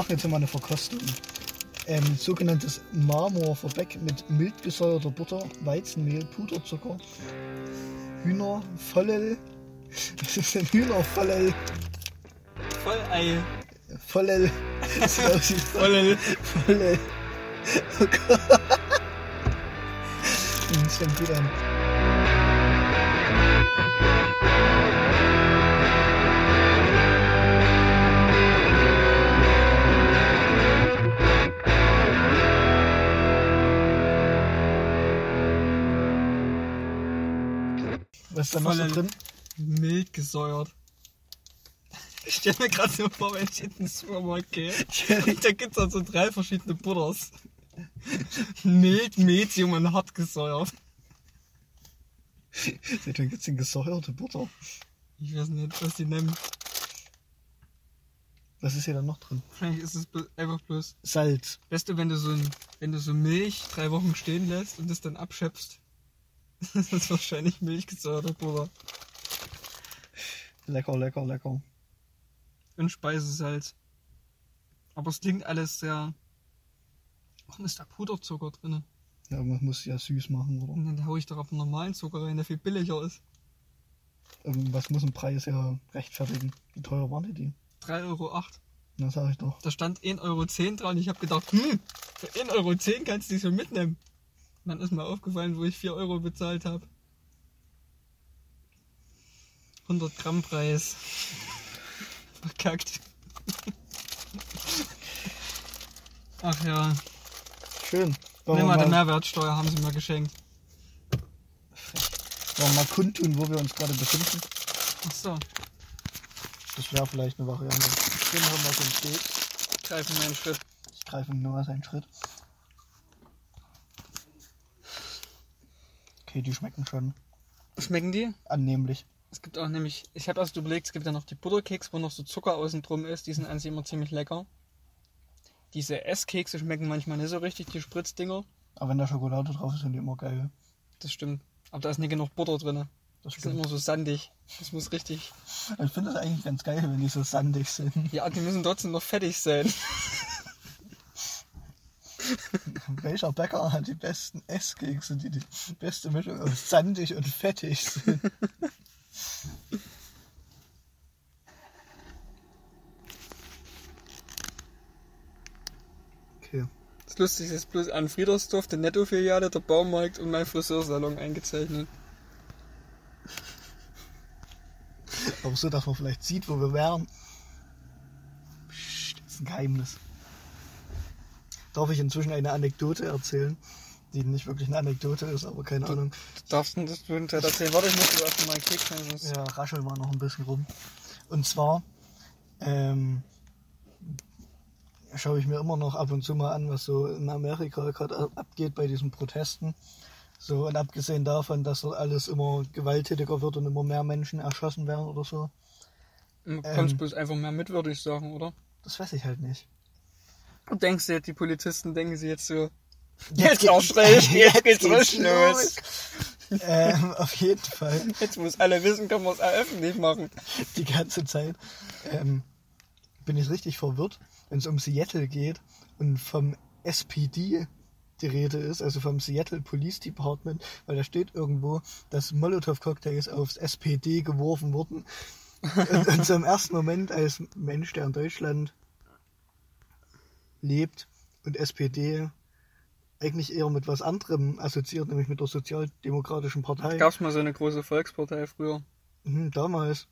machen jetzt mal eine Verkostung. Ähm, sogenanntes Marmorverbäck mit mild gesäuerter Butter, Weizenmehl, Puderzucker, Hühnervollel. Was ist denn Hühnervollel? Vollei. Vollel. Das Vollel. Vollel. Oh Gott. Das fängt gut an. Was ist da noch so drin? Mild gesäuert. Ich stelle mir gerade so vor, wenn ich in den Supermarkt gehe. Da gibt's dann so drei verschiedene Butters. Mild, Medium und hart gesäuert. Seit wann gibt's denn gesäuerte Butter? Ich weiß nicht, was die nennen. Was ist hier dann noch drin? Wahrscheinlich ist es einfach bloß. Salz. Weißt du, wenn du so ein, wenn du so Milch drei Wochen stehen lässt und das dann abschöpfst, das ist wahrscheinlich milchgesäuerter Butter. Lecker, lecker, lecker. Und Speisesalz. Aber es klingt alles sehr. Warum ist da Puderzucker drin? Ja, man muss ja süß machen, oder? Und dann hau ich doch auf normalen Zucker rein, der viel billiger ist. Irgendwas muss ein Preis ja rechtfertigen. Wie teuer waren die? die? 3,08 Euro. Na, sag ich doch. Da stand 1,10 Euro dran. Ich habe gedacht, hm, für 1,10 Euro kannst du die so mitnehmen. Dann ist mir aufgefallen, wo ich 4 Euro bezahlt habe. 100 Gramm Preis. Verkackt. Ach ja, Schön. Nimm wir, mal die Mehrwertsteuer, haben sie mir geschenkt. wollen wir mal kundtun, wo wir uns gerade befinden? Ach so, Das wäre vielleicht eine Variante. Ich nehme mal so einen Keks. greifen meinen Schritt. Ich greife nur seinen Schritt. Okay, die schmecken schon Schmecken die? annehmlich. Es gibt auch nämlich, ich habe erst überlegt, es gibt ja noch die Butterkeks, wo noch so Zucker außen drum ist. Die sind an sich immer ziemlich lecker. Diese Esskekse schmecken manchmal nicht so richtig, die Spritzddinger. Aber wenn da Schokolade drauf ist, sind die immer geil. Das stimmt. Aber da ist nicht genug Butter drin. Das Die sind immer so sandig. Das muss richtig. Ich finde das eigentlich ganz geil, wenn die so sandig sind. Ja, die müssen trotzdem noch fettig sein. Welcher Bäcker hat die besten Esskekse, die die beste Mischung aus sandig und fettig sind? Okay. Das Lustige ist bloß an Friedersdorf, der Netto-Filiale, der Baumarkt und mein Friseursalon eingezeichnet. Aber so, dass man vielleicht sieht, wo wir wären. Psst, das ist ein Geheimnis. Darf ich inzwischen eine Anekdote erzählen? Die nicht wirklich eine Anekdote ist, aber keine Ahnung. Du darfst denn das Zeit erzählen? Warte, ich muss das erst mal einen Keks nehmen. Ja, rascheln wir noch ein bisschen rum. Und zwar ähm, schaue ich mir immer noch ab und zu mal an, was so in Amerika gerade ab- abgeht bei diesen Protesten. So, und abgesehen davon, dass dort alles immer gewalttätiger wird und immer mehr Menschen erschossen werden oder so, Du bekommst Ähm. bloß einfach mehr mit, würde ich sagen, oder? das weiß ich halt nicht. Du denkst dir, die Polizisten denken sie jetzt so, Jetzt jetzt erst recht, jetzt geht's richtig los. ähm, auf jeden Fall. Jetzt muss alle wissen, können wir es öffentlich machen. die ganze Zeit ähm, bin ich richtig verwirrt, wenn es um Seattle geht und vom SPD die Rede ist, also vom Seattle Police Department, weil da steht irgendwo, dass Molotow-Cocktails aufs SPD geworfen wurden. Und, und so im ersten Moment als Mensch, der in Deutschland lebt und SPD eigentlich eher mit was anderem assoziiert, nämlich mit der Sozialdemokratischen Partei. Gab's mal so eine große Volkspartei früher? Mhm, damals.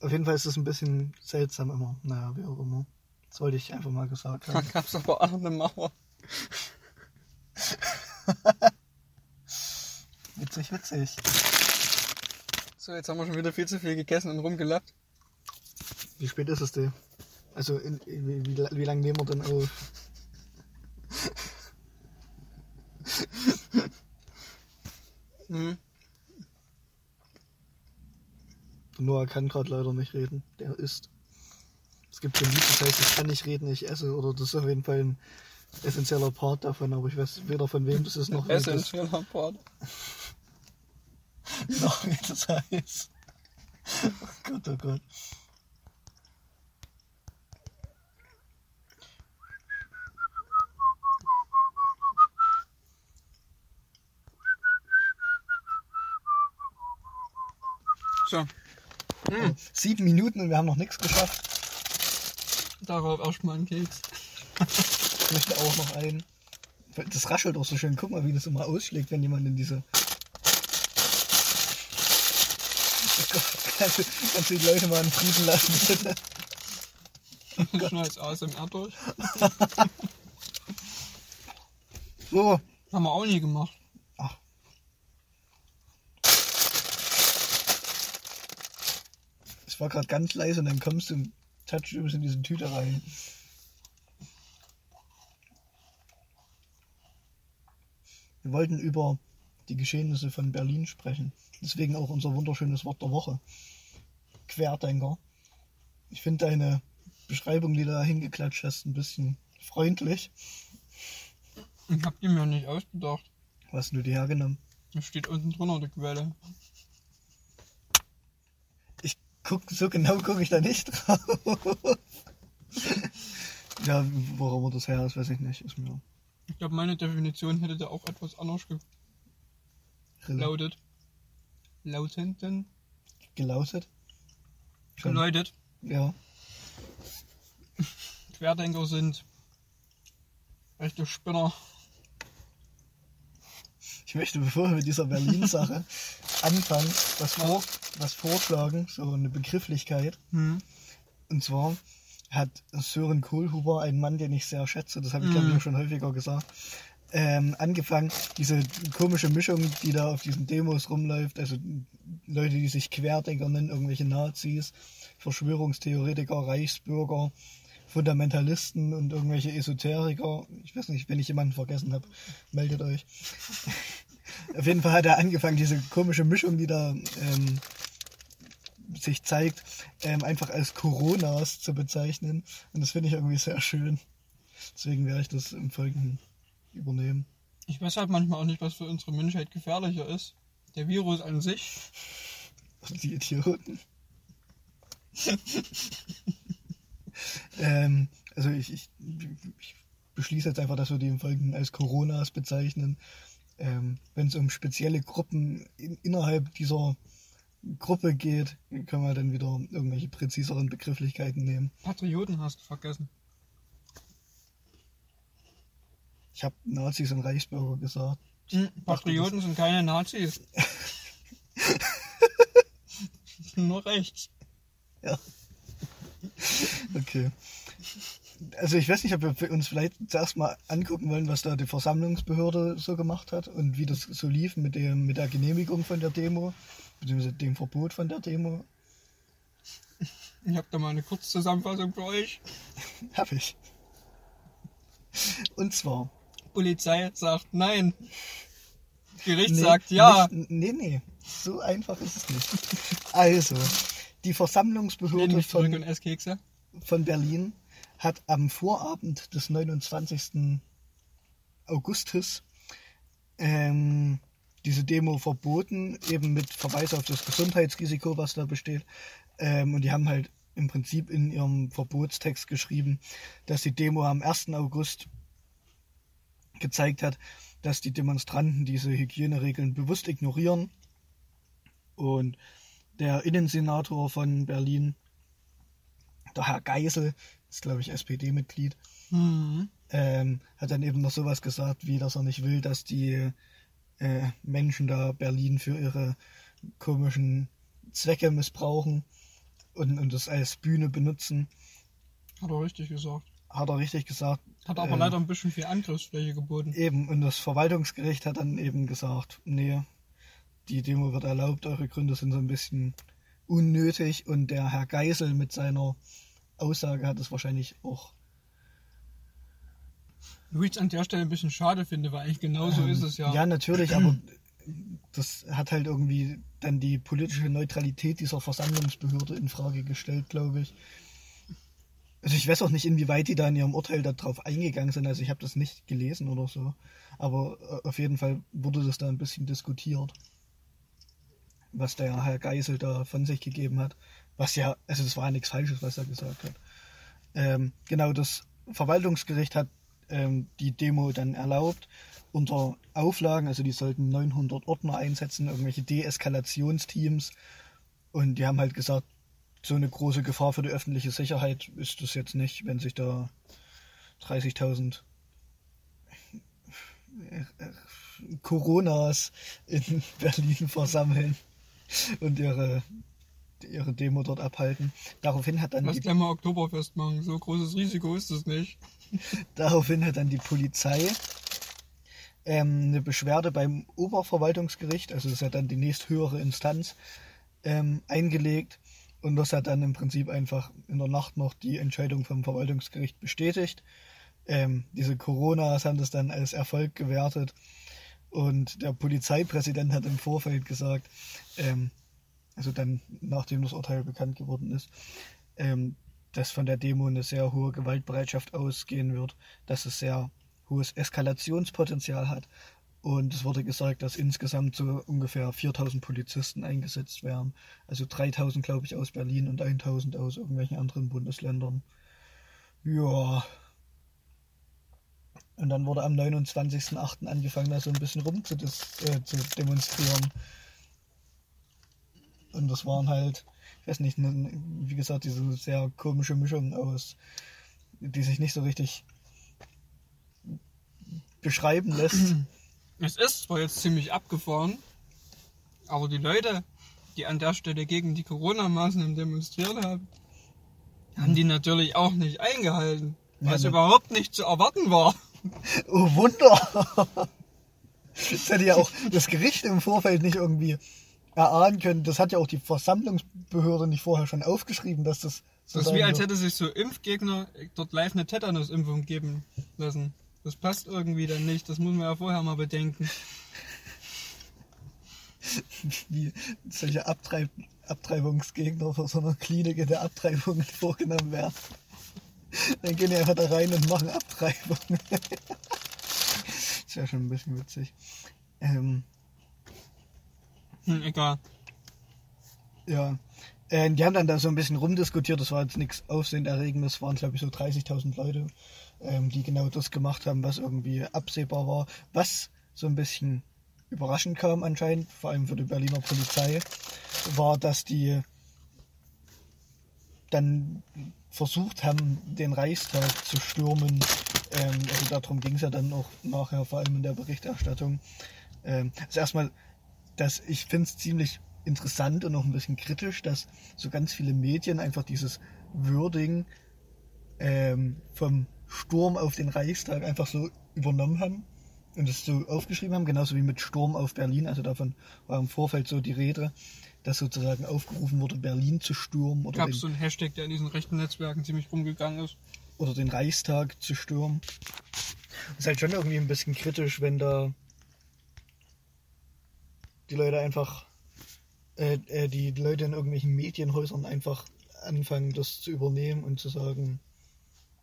Auf jeden Fall ist es ein bisschen seltsam immer. Naja, wie auch immer. Das wollte ich einfach mal gesagt Da haben. gab's aber auch eine Mauer. Witzig, witzig. So, jetzt haben wir schon wieder viel zu viel gegessen und rumgelappt. Wie spät ist es denn? Also, in, in, wie, wie, lange nehmen wir denn auf? Mhm. Der Noah kann gerade leider nicht reden. Der isst. Es gibt so ein Lied, das heißt, ich kann nicht reden, ich esse. Oder das ist auf jeden Fall ein essentieller Part davon, aber ich weiß weder von wem das ist noch das, Essentieller Part. noch wie das heißt. Oh Gott, oh Gott. Kekse. Hm. Sieben Minuten und wir haben noch nichts geschafft. Darauf erstmal einen Keks. Ich möchte auch noch einen. Das raschelt auch so schön. Guck mal, wie das immer ausschlägt, wenn jemand in diese. Kannst du, kannst du die Leute mal in Frieden lassen, bitte? Ich schneid's aus im durch. so. Haben wir auch nie gemacht. Es war gerade ganz leise und dann kommst du im Touch in diese Tüte rein. Wir wollten über die Geschehnisse von Berlin sprechen. Deswegen auch unser wunderschönes Wort der Woche. Querdenker. Ich finde deine Beschreibung, die du da hingeklatscht hast, ein bisschen freundlich. Ich hab die mir nicht ausgedacht. Wo hast du die hergenommen? Das steht unten drunter, die Quelle. Guck, so genau gucke ich da nicht drauf. ja, worum das her ist, weiß ich nicht. Ist mir ich glaube, meine Definition hätte da auch etwas anders gelautet. Lautenden? Gelautet? Geläutet? Ja. Querdenker sind echte Spinner. Ich möchte, bevor wir mit dieser Berlin-Sache anfangen, was, vor, was vorschlagen, so eine Begrifflichkeit. Hm. Und zwar hat Sören Kohlhuber, ein Mann, den ich sehr schätze, das habe ich glaube ich auch schon häufiger gesagt, ähm, angefangen, diese komische Mischung, die da auf diesen Demos rumläuft, also Leute, die sich Querdenker nennen, irgendwelche Nazis, Verschwörungstheoretiker, Reichsbürger, Fundamentalisten und irgendwelche Esoteriker. Ich weiß nicht, wenn ich jemanden vergessen habe, meldet euch. Auf jeden Fall hat er angefangen, diese komische Mischung, die da ähm, sich zeigt, ähm, einfach als Coronas zu bezeichnen. Und das finde ich irgendwie sehr schön. Deswegen werde ich das im Folgenden übernehmen. Ich weiß halt manchmal auch nicht, was für unsere Menschheit gefährlicher ist. Der Virus an sich. Die Idioten. ähm, also ich, ich, ich, beschließe jetzt einfach, dass wir die im Folgenden als Coronas bezeichnen. Ähm, Wenn es um spezielle Gruppen in, innerhalb dieser Gruppe geht, können wir dann wieder irgendwelche präziseren Begrifflichkeiten nehmen. Patrioten hast du vergessen. Ich habe Nazis und Reichsbürger gesagt. Hm, Patrioten sind keine Nazis. Nur rechts. Ja. Okay. Also ich weiß nicht, ob wir uns vielleicht zuerst mal angucken wollen, was da die Versammlungsbehörde so gemacht hat und wie das so lief mit, dem, mit der Genehmigung von der Demo beziehungsweise dem Verbot von der Demo. Ich habe da mal eine Kurzzusammenfassung für euch. hab ich. Und zwar. Polizei sagt nein. Gericht nee, sagt ja. Nicht, nee, nee. So einfach ist es nicht. Also, die Versammlungsbehörde von, von Berlin hat am Vorabend des 29. Augustus ähm, diese Demo verboten, eben mit Verweis auf das Gesundheitsrisiko, was da besteht. Ähm, und die haben halt im Prinzip in ihrem Verbotstext geschrieben, dass die Demo am 1. August gezeigt hat, dass die Demonstranten diese Hygieneregeln bewusst ignorieren. Und der Innensenator von Berlin, der Herr Geisel, ist glaube ich SPD-Mitglied, mhm. ähm, hat dann eben noch sowas gesagt, wie dass er nicht will, dass die äh, Menschen da Berlin für ihre komischen Zwecke missbrauchen und, und das als Bühne benutzen. Hat er richtig gesagt. Hat er richtig gesagt. Hat aber äh, leider ein bisschen viel Angriffsfläche geboten. Eben, und das Verwaltungsgericht hat dann eben gesagt, nee, die Demo wird erlaubt, eure Gründe sind so ein bisschen unnötig und der Herr Geisel mit seiner Aussage hat es wahrscheinlich auch wo ich es an der Stelle ein bisschen schade finde, weil eigentlich genau so ähm, ist es ja. Ja, natürlich, aber das hat halt irgendwie dann die politische Neutralität dieser Versammlungsbehörde in Frage gestellt, glaube ich. Also ich weiß auch nicht, inwieweit die da in ihrem Urteil darauf eingegangen sind. Also ich habe das nicht gelesen oder so. Aber äh, auf jeden Fall wurde das da ein bisschen diskutiert. Was der Herr Geisel da von sich gegeben hat. Was ja, also das war ja nichts Falsches, was er gesagt hat. Ähm, genau, das Verwaltungsgericht hat ähm, die Demo dann erlaubt unter Auflagen, also die sollten 900 Ordner einsetzen, irgendwelche Deeskalationsteams Und die haben halt gesagt, so eine große Gefahr für die öffentliche Sicherheit ist das jetzt nicht, wenn sich da 30.000 Coronas in Berlin versammeln und ihre, ihre Demo dort abhalten. Daraufhin hat dann Lass gleich mal Oktoberfest machen. So großes Risiko ist es nicht. Daraufhin hat dann die Polizei ähm, eine Beschwerde beim Oberverwaltungsgericht, also das ist ja dann die nächsthöhere Instanz, ähm, eingelegt. Und das hat dann im Prinzip einfach in der Nacht noch die Entscheidung vom Verwaltungsgericht bestätigt. Ähm, diese Coronas haben das dann als Erfolg gewertet. Und der Polizeipräsident hat im Vorfeld gesagt, ähm, also dann nachdem das Urteil bekannt geworden ist, ähm, dass von der Demo eine sehr hohe Gewaltbereitschaft ausgehen wird, dass es sehr hohes Eskalationspotenzial hat. Und es wurde gesagt, dass insgesamt so ungefähr 4000 Polizisten eingesetzt werden. Also 3000, glaube ich, aus Berlin und 1000 aus irgendwelchen anderen Bundesländern. Ja. Und dann wurde am 29.08. angefangen, da so ein bisschen rum zu, äh, zu demonstrieren. Und das waren halt, weiß nicht, ne, wie gesagt, diese sehr komische Mischung aus, die sich nicht so richtig beschreiben lässt. Es ist zwar jetzt ziemlich abgefahren, aber die Leute, die an der Stelle gegen die Corona-Maßnahmen demonstriert haben, haben die natürlich auch nicht eingehalten, was ja, ne. überhaupt nicht zu erwarten war. Oh Wunder! Das hätte ja auch das Gericht im Vorfeld nicht irgendwie erahnen können. Das hat ja auch die Versammlungsbehörde nicht vorher schon aufgeschrieben, dass das so Das ist wie, als hätte sich so Impfgegner dort live eine Tetanus-Impfung geben lassen. Das passt irgendwie dann nicht. Das muss man ja vorher mal bedenken. Wie solche Abtreib Abtreibungsgegner von so einer Klinik in der Abtreibung vorgenommen werden. Dann gehen die einfach da rein und machen Abtreibungen. ist ja schon ein bisschen witzig. Ähm, hm, egal. Ja. Äh, die haben dann da so ein bisschen rumdiskutiert. Das war jetzt nichts Aufsehenerregendes. Es waren, glaube ich, so 30.000 Leute ähm, die genau das gemacht haben, was irgendwie absehbar war. Was so ein bisschen überraschend kam anscheinend, vor allem für die Berliner Polizei, war, dass die dann versucht haben, den Reichstag zu stürmen. Ähm, also darum ging es ja dann auch nachher, vor allem in der Berichterstattung. Ähm, also erstmal, dass ich finde es ziemlich interessant und auch ein bisschen kritisch, dass so ganz viele Medien einfach dieses Würding ähm, vom Sturm auf den Reichstag einfach so übernommen haben und es so aufgeschrieben haben, genauso wie mit Sturm auf Berlin. Also davon war im Vorfeld so die Rede, dass sozusagen aufgerufen wurde, Berlin zu stürmen. Oder Gab es so einen Hashtag, der in diesen rechten Netzwerken ziemlich rumgegangen ist? Oder den Reichstag zu stürmen. Ist halt schon irgendwie ein bisschen kritisch, wenn da die Leute einfach, äh, äh, die Leute in irgendwelchen Medienhäusern einfach anfangen, das zu übernehmen und zu sagen,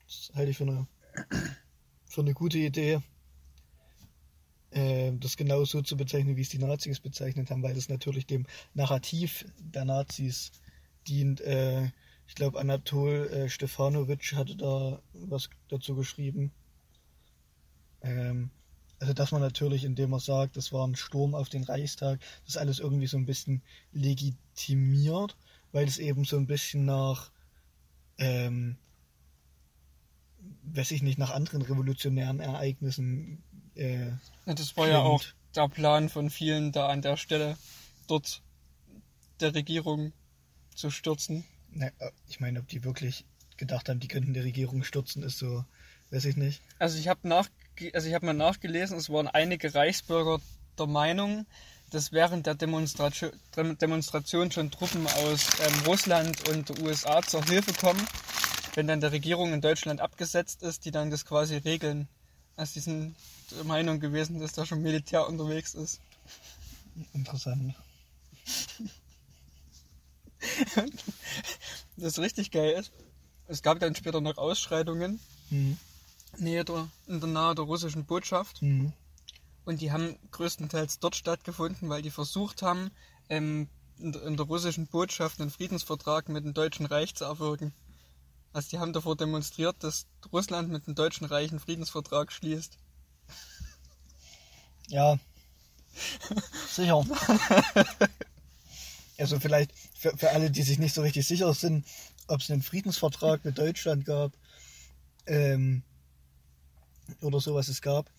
das halte ich für eine, für eine gute Idee, äh, das genau so zu bezeichnen, wie es die Nazis bezeichnet haben, weil es natürlich dem Narrativ der Nazis dient. Äh, ich glaube, Anatol äh, Stefanovic hatte da was dazu geschrieben. Ähm, also, dass man natürlich, indem man sagt, das war ein Sturm auf den Reichstag, das alles irgendwie so ein bisschen legitimiert, weil es eben so ein bisschen nach ähm, weiß ich nicht, nach anderen revolutionären Ereignissen. Äh, das war klingt. ja auch der Plan von vielen da an der Stelle, dort der Regierung zu stürzen. Na, äh, ich meine, ob die wirklich gedacht haben, die könnten die Regierung stürzen, ist so, weiß ich nicht. Also ich habe nach, also ich habe mal nachgelesen, es waren einige Reichsbürger der Meinung, dass während der Demonstration, Demonstration schon Truppen aus ähm, Russland und den USA zur Hilfe kommen wenn dann der Regierung in Deutschland abgesetzt ist, die dann das quasi regeln. Also die sind der Meinung gewesen, dass da schon Militär unterwegs ist. Interessant. das richtig geil ist, es gab dann später noch Ausschreitungen mhm. Näher der, in der Nähe der russischen Botschaft. Mhm. Und die haben größtenteils dort stattgefunden, weil die versucht haben, ähm, in, der, in der russischen Botschaft einen Friedensvertrag mit dem Deutschen Reich zu erwirken. Also die haben davor demonstriert, dass Russland mit dem Deutschen Reich einen Friedensvertrag schließt. Ja. Sicher. Also vielleicht für, für alle, die sich nicht so richtig sicher sind, ob es einen Friedensvertrag mit Deutschland gab ähm, oder sowas es gab.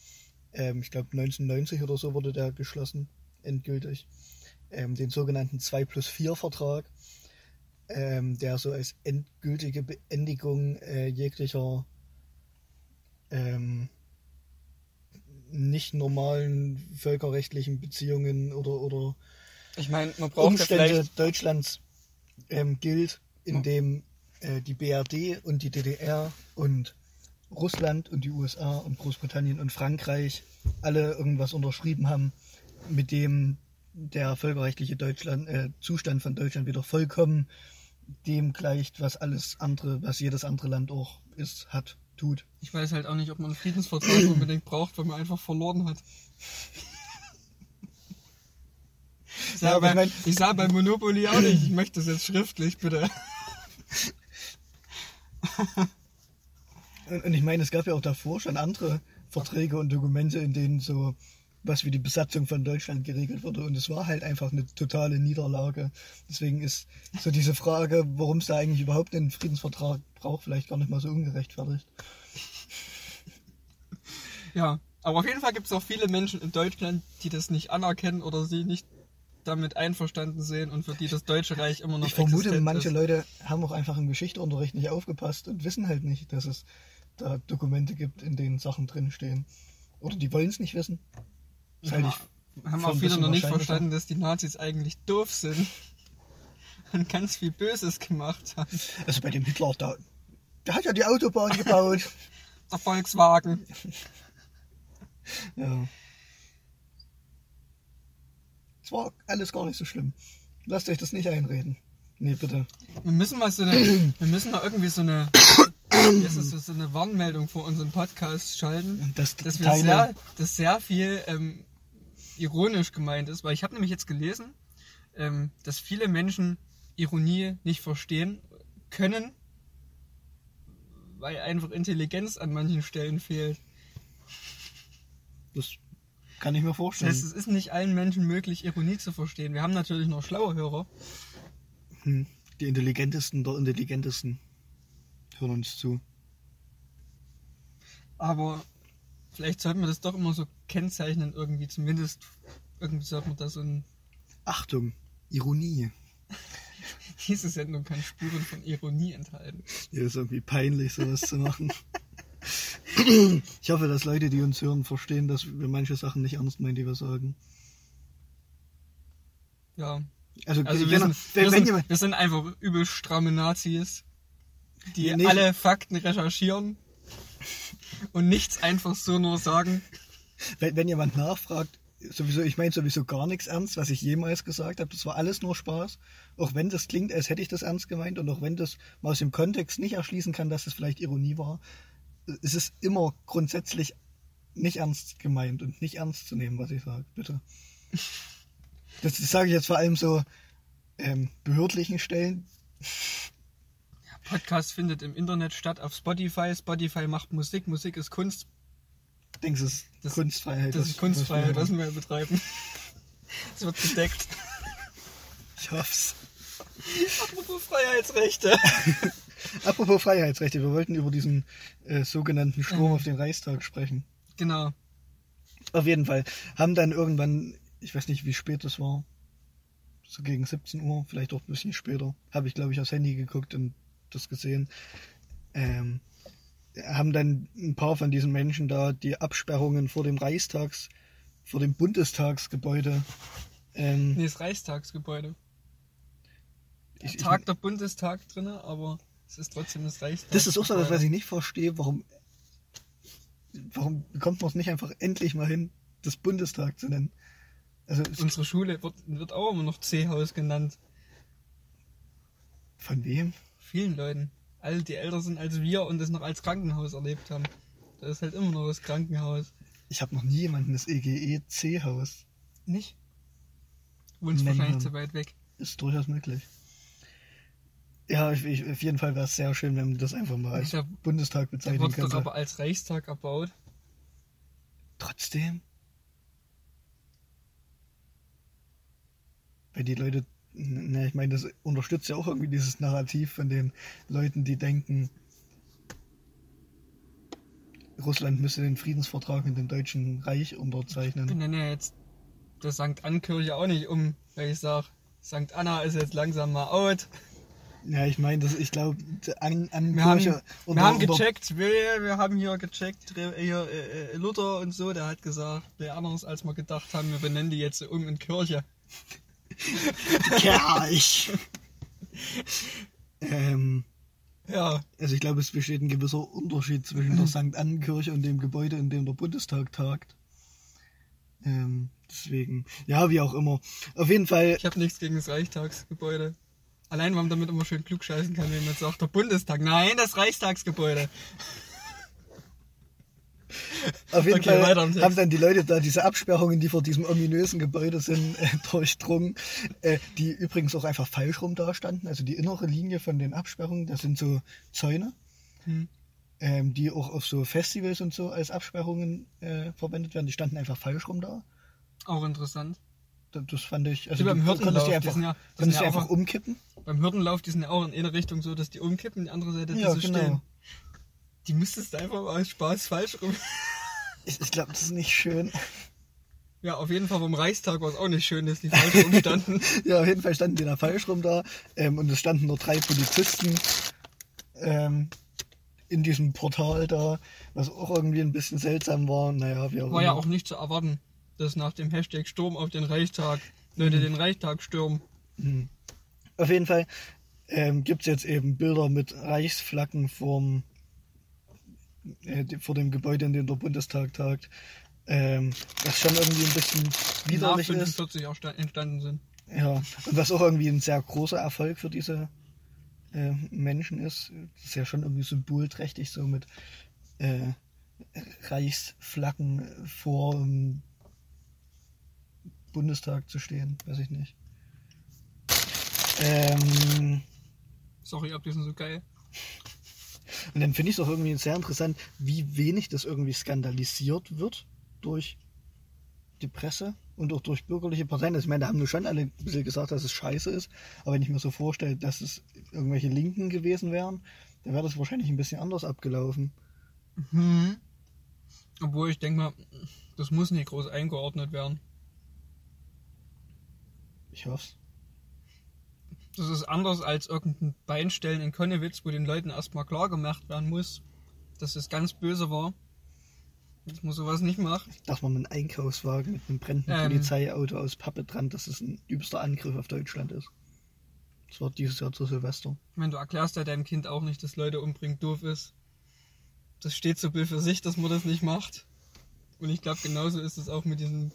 Ähm, ich glaube 1990 oder so wurde der geschlossen, endgültig. Ähm, den sogenannten 2 plus 4 Vertrag, ähm, der so als endgültige Beendigung äh, jeglicher ähm, nicht normalen völkerrechtlichen Beziehungen oder, oder Ich meine, man braucht Umstände. Deutschlands ähm, gilt, in dem äh, die BRD und die DDR und Russland und die USA und Großbritannien und Frankreich alle irgendwas unterschrieben haben, mit dem der völkerrechtliche Deutschland, äh, Zustand von Deutschland wieder vollkommen dem gleicht, was alles andere, was jedes andere Land auch ist, hat, tut. Ich weiß halt auch nicht, ob man einen Friedensvertrag unbedingt braucht, weil man einfach verloren hat. Ich Ja, sah, ich bei, mein- ich sah bei Monopoly auch nicht. Ich möchte das jetzt schriftlich, bitte. Und, und ich meine, es gab ja auch davor schon andere Verträge und Dokumente, in denen so was wie die Besatzung von Deutschland geregelt wurde. Und es war halt einfach eine totale Niederlage. Deswegen ist so diese Frage, warum es da eigentlich überhaupt einen Friedensvertrag braucht, vielleicht gar nicht mal so ungerechtfertigt. Ja, aber auf jeden Fall gibt es auch viele Menschen in Deutschland, die das nicht anerkennen oder sie nicht damit einverstanden sehen und für die das Deutsche Reich immer noch Ich vermute, manche ist. Leute haben auch einfach im Geschichteunterricht nicht aufgepasst und wissen halt nicht, dass es da Dokumente gibt, in denen Sachen drinstehen. Oder die wollen es nicht wissen. Das ich haben auch viele noch nicht verstanden, dass die Nazis eigentlich doof sind und ganz viel Böses gemacht haben. Also bei dem Hitler, da, der hat ja die Autobahn gebaut. Der Volkswagen. ja. Es war alles gar nicht so schlimm. Lasst euch das nicht einreden. Nee, bitte. Wir müssen mal so eine, wir müssen mal irgendwie so eine, wie ist das, so eine Warnmeldung vor unserem Podcast schalten, Das, dass wir Teile- sehr, dass sehr viel ähm, ironisch gemeint ist, weil ich habe nämlich jetzt gelesen, ähm, dass viele Menschen Ironie nicht verstehen können, weil einfach Intelligenz an manchen Stellen fehlt. Das kann ich mir Das vorstellen. heißt, es ist nicht allen Menschen möglich, Ironie zu verstehen. Wir haben natürlich noch schlaue Hörer. Hm. Die intelligentesten der intelligentesten hören uns zu. Aber vielleicht sollten wir das doch immer so kennzeichnen, irgendwie zumindest. Irgendwie sollte man da so ein. Achtung, Ironie. Diese Sendung kann Spuren von Ironie enthalten. Ja, ist irgendwie peinlich, sowas zu machen. Ich hoffe, dass Leute, die uns hören, verstehen, dass wir manche Sachen nicht ernst meinen, die wir sagen. Ja. Also, Also wir sind, wir, sind, wir sind einfach übel stramme Nazis, die Nee, alle Fakten recherchieren und nichts einfach so nur sagen. wenn, wenn jemand nachfragt, sowieso, ich meine sowieso gar nichts ernst, was ich jemals gesagt habe. Das war alles nur Spaß. Auch wenn das klingt, als hätte ich das ernst gemeint und auch wenn das man aus dem Kontext nicht erschließen kann, dass es vielleicht Ironie war, ist es immer grundsätzlich nicht ernst gemeint und nicht ernst zu nehmen, was ich sage. Bitte. Das, das sage ich jetzt vor allem so ähm, behördlichen Stellen. Podcast findet im Internet statt auf Spotify. Spotify macht Musik. Musik ist Kunst. Denkst es ist Das- Kunstfreiheit? Das ist Kunstfreiheit, was wir- betreiben. Das wird gedeckt. Ich hoff's. Apropos Freiheitsrechte. Apropos Freiheitsrechte, wir wollten über diesen äh, sogenannten Sturm Mhm. auf den Reichstag sprechen. Genau. Auf jeden Fall. Haben dann irgendwann, ich weiß nicht, wie spät es war, so gegen 17 Uhr, vielleicht auch ein bisschen später, habe ich, glaube ich, aufs Handy geguckt und das gesehen. Ähm, haben dann ein paar von diesen Menschen da die Absperrungen vor dem Reichstags, vor dem Bundestagsgebäude. Ähm, Nee, das Reichstagsgebäude. ich, ich, Tag der Bundestag drin, aber es ist trotzdem das Reichstag. das ist auch so was, was ich nicht verstehe, warum, warum bekommt man es nicht einfach endlich mal hin, das Bundestag zu nennen? Also Unsere Schule wird, wird auch immer noch C-Haus genannt. von wem? Vielen Leuten. Alle, die älter sind als wir und das noch als Krankenhaus erlebt haben. Das ist halt immer noch das Krankenhaus. Ich habe noch nie jemanden das EGE-C-Haus. Nicht? Wohnst wahrscheinlich zu weit weg. Ist durchaus möglich. Ja, ich, ich, auf jeden Fall wäre es sehr schön, wenn wir das einfach mal als Der- Bundestag Der bezeichnen wurde doch könnte. aber als Reichstag erbaut. Trotzdem. Wenn die Leute Ne, ich meine, das unterstützt ja auch irgendwie dieses Narrativ von den Leuten, die denken, Russland müsse den Friedensvertrag mit dem Deutschen Reich unterzeichnen. Ich nenne ja jetzt der St. Ann-Kirche auch nicht um, weil ich sage, St. Anna ist jetzt langsam mal out. Ja, ich meine, ich glaube, an, an Wir haben, Kirche wir haben gecheckt, wir, wir haben hier gecheckt, hier äh, äh, Luther und so, der hat gesagt, wer anders als wir gedacht haben, wir benennen die jetzt um in Kirche. Kirch. ähm, Ja, also ich glaube, es besteht ein gewisser Unterschied zwischen der St. Annenkirche und dem Gebäude, in dem der Bundestag tagt. Ähm, deswegen, ja, wie auch immer. Auf jeden Fall, ich habe nichts gegen das Reichstagsgebäude. Allein, weil man damit immer schön klug scheißen kann, wenn man sagt, der Bundestag. Nein, das Reichstagsgebäude. Auf jeden Okay, Fall haben dann die Leute da diese Absperrungen, die vor diesem ominösen Gebäude sind, äh, durchdrungen, äh, die übrigens auch einfach falsch rum da standen. Also die innere Linie von den Absperrungen, das sind so Zäune, Hm. ähm, die auch auf so Festivals und so als Absperrungen äh, verwendet werden. Die standen einfach falsch rum da. Auch interessant. Das, das fand ich. Also beim konntest die die einfach, sind ja- die die ja einfach auch- umkippen. Beim Hürdenlauf, die sind ja auch in eine Richtung so, dass die umkippen, die andere Seite, Ja, die so genau. stehen. Die müsstest du einfach mal aus Spaß falsch rum. Ich, ich glaube, das ist nicht schön. Ja, auf jeden Fall beim Reichstag war es auch nicht schön, dass die falsch rumstanden. Ja, auf jeden Fall standen die da falsch rum da. Ähm, und es standen nur drei Polizisten ähm, in diesem Portal da, was auch irgendwie ein bisschen seltsam war. Naja, auch War ja immer. auch nicht zu erwarten, dass nach dem Hashtag Sturm auf den Reichstag Leute den Reichstag stürmen. Auf jeden Fall ähm, gibt es jetzt eben Bilder mit Reichsflaggen vorm, äh, vor dem Gebäude, in dem der Bundestag tagt. Ähm, was schon irgendwie ein bisschen Die nach widerlich ist. 45 auch sta- entstanden sind. Ja, und was auch irgendwie ein sehr großer Erfolg für diese äh, Menschen ist. Das ist ja schon irgendwie symbolträchtig, so mit äh, Reichsflaggen vor dem Bundestag zu stehen. Weiß ich nicht. Ähm, Sorry, ob die sind so geil. Und dann finde ich es auch irgendwie sehr interessant, wie wenig das irgendwie skandalisiert wird durch die Presse und auch durch bürgerliche Parteien. Also ich meine, da haben nur schon alle ein bisschen gesagt, dass es scheiße ist. Aber wenn ich mir so vorstelle, dass es irgendwelche Linken gewesen wären, dann wäre das wahrscheinlich ein bisschen anders abgelaufen. Hm. Obwohl ich denke mal, das muss nicht groß eingeordnet werden. Ich hoffe Das ist anders als irgendein Beinstellen in Konnewitz, wo den Leuten erstmal klar gemacht werden muss, dass es ganz böse war. Dass man sowas nicht macht. Dass man einen Einkaufswagen mit einem brennenden Ähm. Polizeiauto aus Pappe dran, dass es ein übster Angriff auf Deutschland ist. Das war dieses Jahr zu Silvester. Wenn du erklärst ja deinem Kind auch nicht, dass Leute umbringen doof ist. Das steht so Bild für sich, dass man das nicht macht. Und ich glaube, genauso ist es auch mit diesem.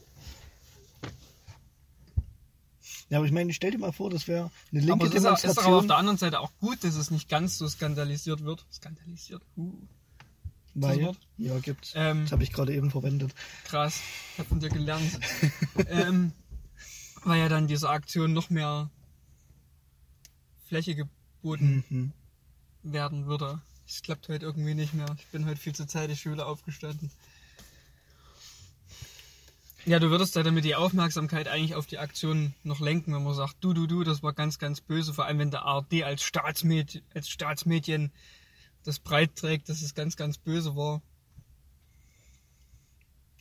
Ja, aber ich meine, stell dir mal vor, das wäre eine Aber linke es ist, auch- ist doch aber auf Demonstration. der anderen Seite auch gut, dass es nicht ganz so skandalisiert wird. Skandalisiert? Uh. Weil, ja, gibt's. Ähm, Das habe ich gerade eben verwendet. Krass, ich hab von dir gelernt. ähm, weil ja dann dieser Aktion noch mehr Fläche geboten Mhm. werden würde. Es klappt heute irgendwie nicht mehr. Ich bin heute viel zu zeitig wieder aufgestanden. Ja, du würdest da damit die Aufmerksamkeit eigentlich auf die Aktion noch lenken, wenn man sagt, du, du, du, das war ganz, ganz böse. Vor allem, wenn der ARD als, Staatsmed als Staatsmedien das breit trägt, dass es ganz, ganz böse war.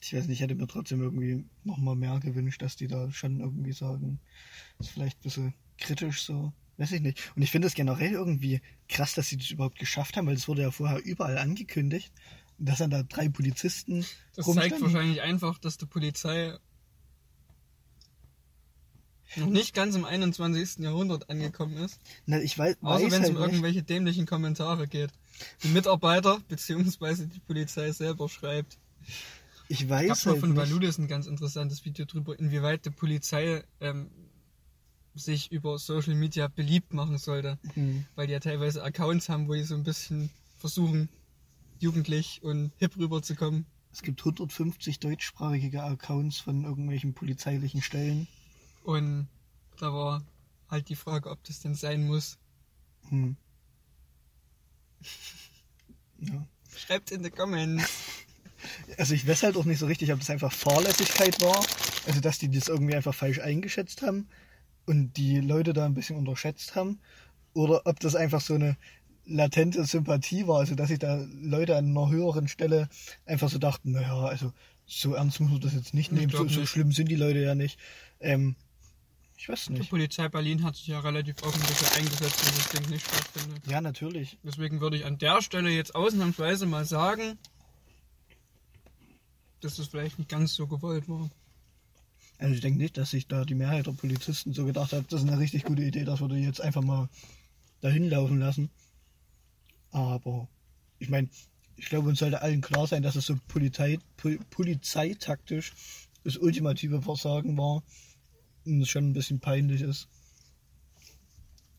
Ich weiß nicht, ich hätte mir trotzdem irgendwie nochmal mehr gewünscht, dass die da schon irgendwie sagen, ist vielleicht ein bisschen kritisch so. Weiß ich nicht. Und ich finde es generell irgendwie krass, dass sie das überhaupt geschafft haben, weil es wurde ja vorher überall angekündigt, dass dann da drei Polizisten Das zeigt wahrscheinlich einfach, dass die Polizei noch nicht ganz im 21. Jahrhundert angekommen ist. Na, ich weiß, Außer wenn es halt um nicht. irgendwelche dämlichen Kommentare geht. Die Mitarbeiter bzw. die Polizei selber schreibt. Ich Ich weiß habe mal halt von nicht. Valudes ein ganz interessantes Video drüber, inwieweit die Polizei ähm, sich über Social Media beliebt machen sollte. Hm. Weil die ja teilweise Accounts haben, wo die so ein bisschen versuchen, jugendlich und hip rüberzukommen. Es gibt 150 deutschsprachige Accounts von irgendwelchen polizeilichen Stellen. Und da war halt die Frage, ob das denn sein muss. Hm. Ja. Schreibt in die Comments. Also ich weiß halt auch nicht so richtig, ob das einfach Fahrlässigkeit war. Also dass die das irgendwie einfach falsch eingeschätzt haben. und die Leute da ein bisschen unterschätzt haben oder ob das einfach so eine latente Sympathie war, also dass sich da Leute an einer höheren Stelle einfach so dachten, naja, also so ernst muss man das jetzt nicht Ich nehmen, so, glaub so nicht. schlimm sind die Leute ja nicht. Ähm, ich weiß Die nicht. Polizei Berlin hat sich ja relativ offen dafür eingesetzt, dass das Ding nicht stattfindet. Ja, natürlich. Deswegen würde ich an der Stelle jetzt ausnahmsweise mal sagen, dass das vielleicht nicht ganz so gewollt war. Also ich denke nicht, dass sich da die Mehrheit der Polizisten so gedacht hat, das ist eine richtig gute Idee, dass wir die jetzt einfach mal dahin laufen lassen. Aber ich meine, ich glaube, uns sollte allen klar sein, dass es so Polizei, Pol, polizeitaktisch das ultimative Versagen war und es schon ein bisschen peinlich ist.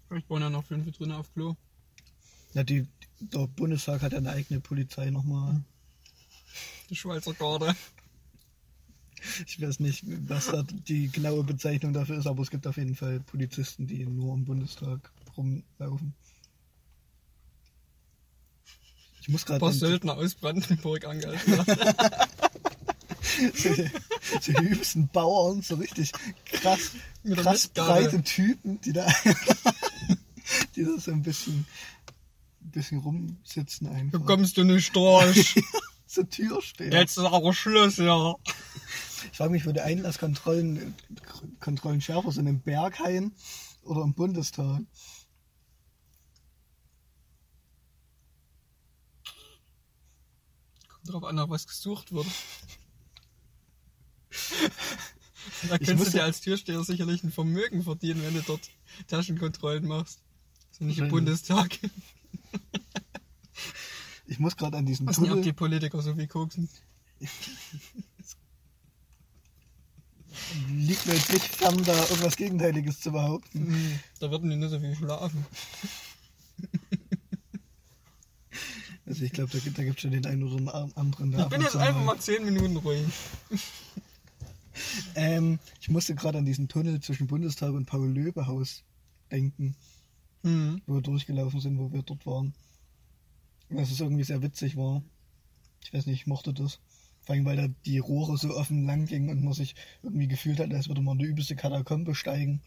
Vielleicht waren ja noch fünf drin auf Klo. Ja, die, der Bundestag hat ja eine eigene Polizei nochmal. Die Schweizer Garde. Ich weiß nicht, was da die genaue Bezeichnung dafür ist, aber es gibt auf jeden Fall Polizisten, die nur im Bundestag rumlaufen. Ich muss Ein gerade paar an Söldner aus Brandenburg angehalten. so, so die übsten Bauern, so richtig krass, Mit krass breite Typen, die da, die da so ein bisschen, ein bisschen rumsitzen Da einfach. kommst du nicht durch. So Türsteher. Jetzt ist aber Schluss, ja. Ich frage mich, wo die Einlasskontrollen Kontrollen schärfer sind, im Berghain oder im Bundestag. Drauf an, nach was gesucht wird. Da könntest du dir als Türsteher sicherlich ein Vermögen verdienen, wenn du dort Taschenkontrollen machst. So nicht im. Bundestag. Ich muss gerade an diesen weiß nicht, ob die Politiker so viel koksen. Liegt mir jetzt nicht fern, da irgendwas Gegenteiliges zu behaupten. Da würden die nur so viel schlafen. Also ich glaube, da gibt da gibt's schon den einen oder anderen. der Ich bin jetzt einfach mal 10 Minuten ruhig. Ähm, ich musste gerade an diesen Tunnel zwischen Bundestag und Paul-Löbe-Haus denken, Hm. wo wir durchgelaufen sind, wo wir dort waren. Und Dass es irgendwie sehr witzig war. Ich weiß nicht, ich mochte das. Vor allem, weil da die Rohre so offen lang gingen und man sich irgendwie gefühlt hat, als würde man die übelste Katakombe steigen.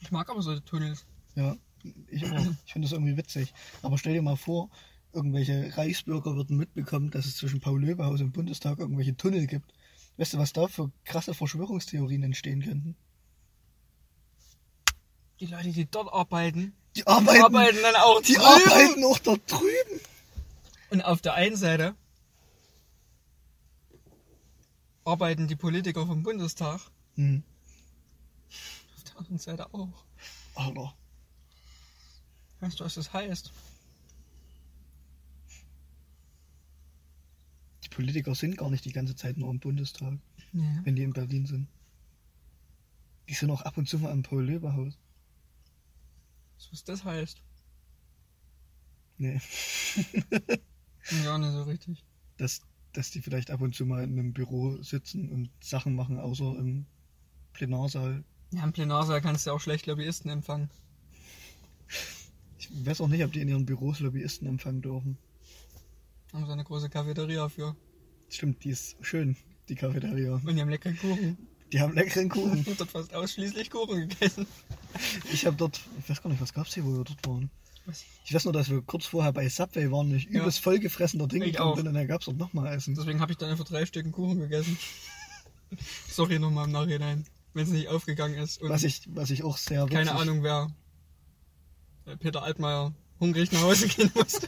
Ich mag aber so Tunnels. Ja, ich auch. Ich finde das irgendwie witzig. Aber stell dir mal vor, irgendwelche Reichsbürger würden mitbekommen, dass es zwischen Paul-Löbe-Haus und Bundestag irgendwelche Tunnel gibt. Weißt du, was da für krasse Verschwörungstheorien entstehen könnten? Die Leute, die dort arbeiten, Die arbeiten, arbeiten dann auch die drüben. arbeiten auch da drüben. Und auf der einen Seite arbeiten die Politiker vom Bundestag, Hm. auf der anderen Seite auch. Alter. Weißt du, was das heißt? Politiker sind gar nicht die ganze Zeit nur im Bundestag, Nee. wenn die in Berlin sind. Die sind auch ab und zu mal am Paul-Löbe-Haus. Was das heißt? Nee. Ja, nicht so richtig. Dass, dass die vielleicht ab und zu mal in einem Büro sitzen und Sachen machen, außer im Plenarsaal. Ja, im Plenarsaal kannst du auch schlecht Lobbyisten empfangen. Ich weiß auch nicht, ob die in ihren Büros Lobbyisten empfangen dürfen. Haben so eine große Cafeteria für. Stimmt, die ist schön, die Cafeteria. Und die haben leckeren Kuchen. Die haben leckeren Kuchen. Ich hab dort fast ausschließlich Kuchen gegessen. Ich habe dort, ich weiß gar nicht, was gab's hier, wo wir dort waren. Was? Ich weiß nur, dass wir kurz vorher bei Subway waren und ich Ja. übelst vollgefressen dort hingekommen bin und dann gab's dort nochmal Essen. Deswegen habe ich dann einfach drei Stücken Kuchen gegessen. Sorry nochmal im Nachhinein, wenn es nicht aufgegangen ist. Was ich, was ich auch sehr keine Ahnung, wer äh, Peter Altmaier hungrig nach Hause gehen musste.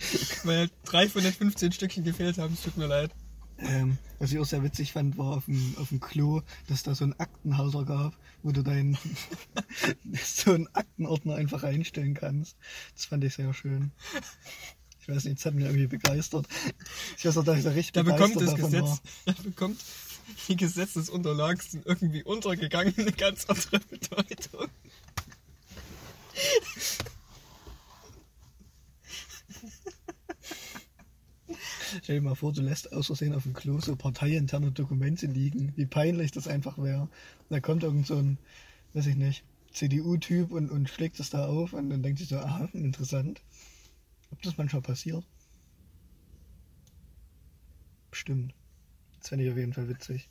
Weil drei von den 15 Stückchen gefehlt haben, es tut mir leid. Ähm, was ich auch sehr witzig fand, war auf dem, auf dem Klo, dass da so einen Aktenhalter gab, wo du deinen so einen Aktenordner einfach reinstellen kannst. Das fand ich sehr schön. Ich weiß nicht, das hat mich irgendwie begeistert. Ich weiß auch, dass ich da richtig Da bekommt das begeistert Gesetz, da bekommt die Gesetzesunterlagen sind irgendwie untergegangen, eine ganz andere Bedeutung. Stell dir mal vor, du lässt aus Versehen auf dem Klo so parteiinterne Dokumente liegen. Wie peinlich das einfach wäre. Da kommt irgend so ein, weiß ich nicht, CDU-Typ und, und schlägt das da auf und dann denkt sich so, aha, interessant. Ob das manchmal passiert? Bestimmt. Das fände ich auf jeden Fall witzig.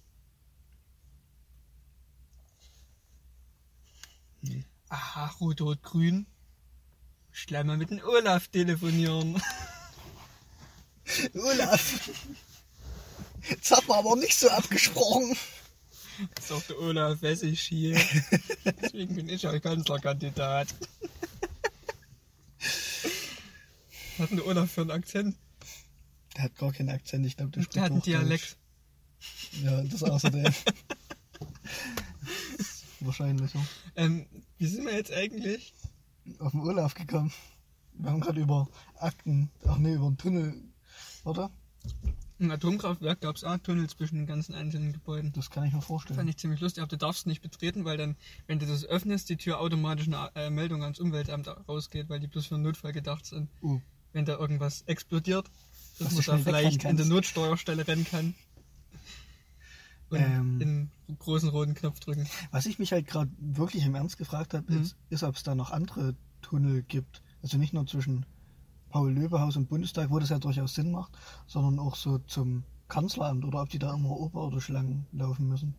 Aha, rot, rot, grün. Ich gleich mal mit dem Olaf telefonieren. Olaf. Das hat man aber nicht so abgesprochen. Sagt der Olaf Wessig hier. Deswegen bin ich ja Kanzlerkandidat. Was hat denn Olaf für einen Akzent? Der hat gar keinen Akzent, ich glaube, der spricht Der hat einen. Dialekt. Ja, das außerdem. Wahrscheinlich, ja. Ähm, wie sind wir jetzt eigentlich? Auf den Olaf gekommen. Wir haben gerade über Akten, ach nee, über einen Tunnel, oder? Im Atomkraftwerk gab es auch Tunnel zwischen den ganzen einzelnen Gebäuden. Das kann ich mir vorstellen. Fand ich ziemlich lustig, aber du darfst nicht betreten, weil dann, wenn du das öffnest, die Tür automatisch eine äh, Meldung ans Umweltamt rausgeht, weil die bloß für einen Notfall gedacht sind. Oh. Wenn da irgendwas explodiert, dass Dass man da vielleicht in der Notsteuerstelle rennen kann. Und Ähm. den großen roten Knopf drücken. Was ich mich halt gerade wirklich im Ernst gefragt habe, Mhm. ist, ist, ob es da noch andere Tunnel gibt. Also nicht nur zwischen Paul-Löbe-Haus und Bundestag, wo das ja durchaus Sinn macht, sondern auch so zum Kanzleramt oder ob die da immer oberirdisch lang laufen müssen.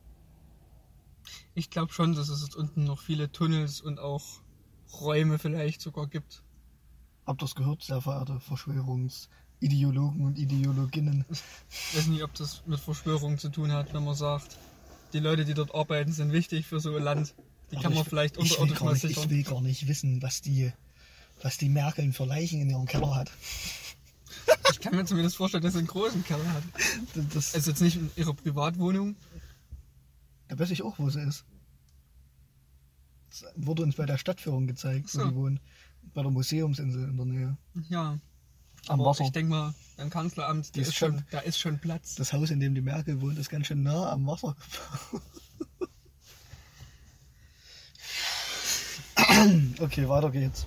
Ich glaube schon, dass es jetzt unten noch viele Tunnels und auch Räume vielleicht sogar gibt. Habt ihr das gehört, sehr verehrte Verschwörungsideologen und Ideologinnen? Ich weiß nicht, ob das mit Verschwörung zu tun hat, wenn man sagt, die Leute, die dort arbeiten, sind wichtig für so ein Land. Die Aber kann man ich, vielleicht unterirdisch mal nicht, ich sichern. will gar nicht wissen, was die, was die Merkel für Leichen in ihrem Keller hat. Ich kann mir zumindest vorstellen, dass sie einen großen Keller hat. Das, Also jetzt nicht in ihrer Privatwohnung. da weiß ich auch, wo sie ist. Das wurde uns bei der Stadtführung gezeigt, so. wo die wohnen. Bei der Museumsinsel in der Nähe. Ja. Am Aber Wasser. ich denke mal, beim Kanzleramt, ist ist, schon, schon- da ist schon Platz. Das Haus, in dem die Merkel wohnt, ist ganz schön nah am Wasser gebaut. okay, weiter geht's.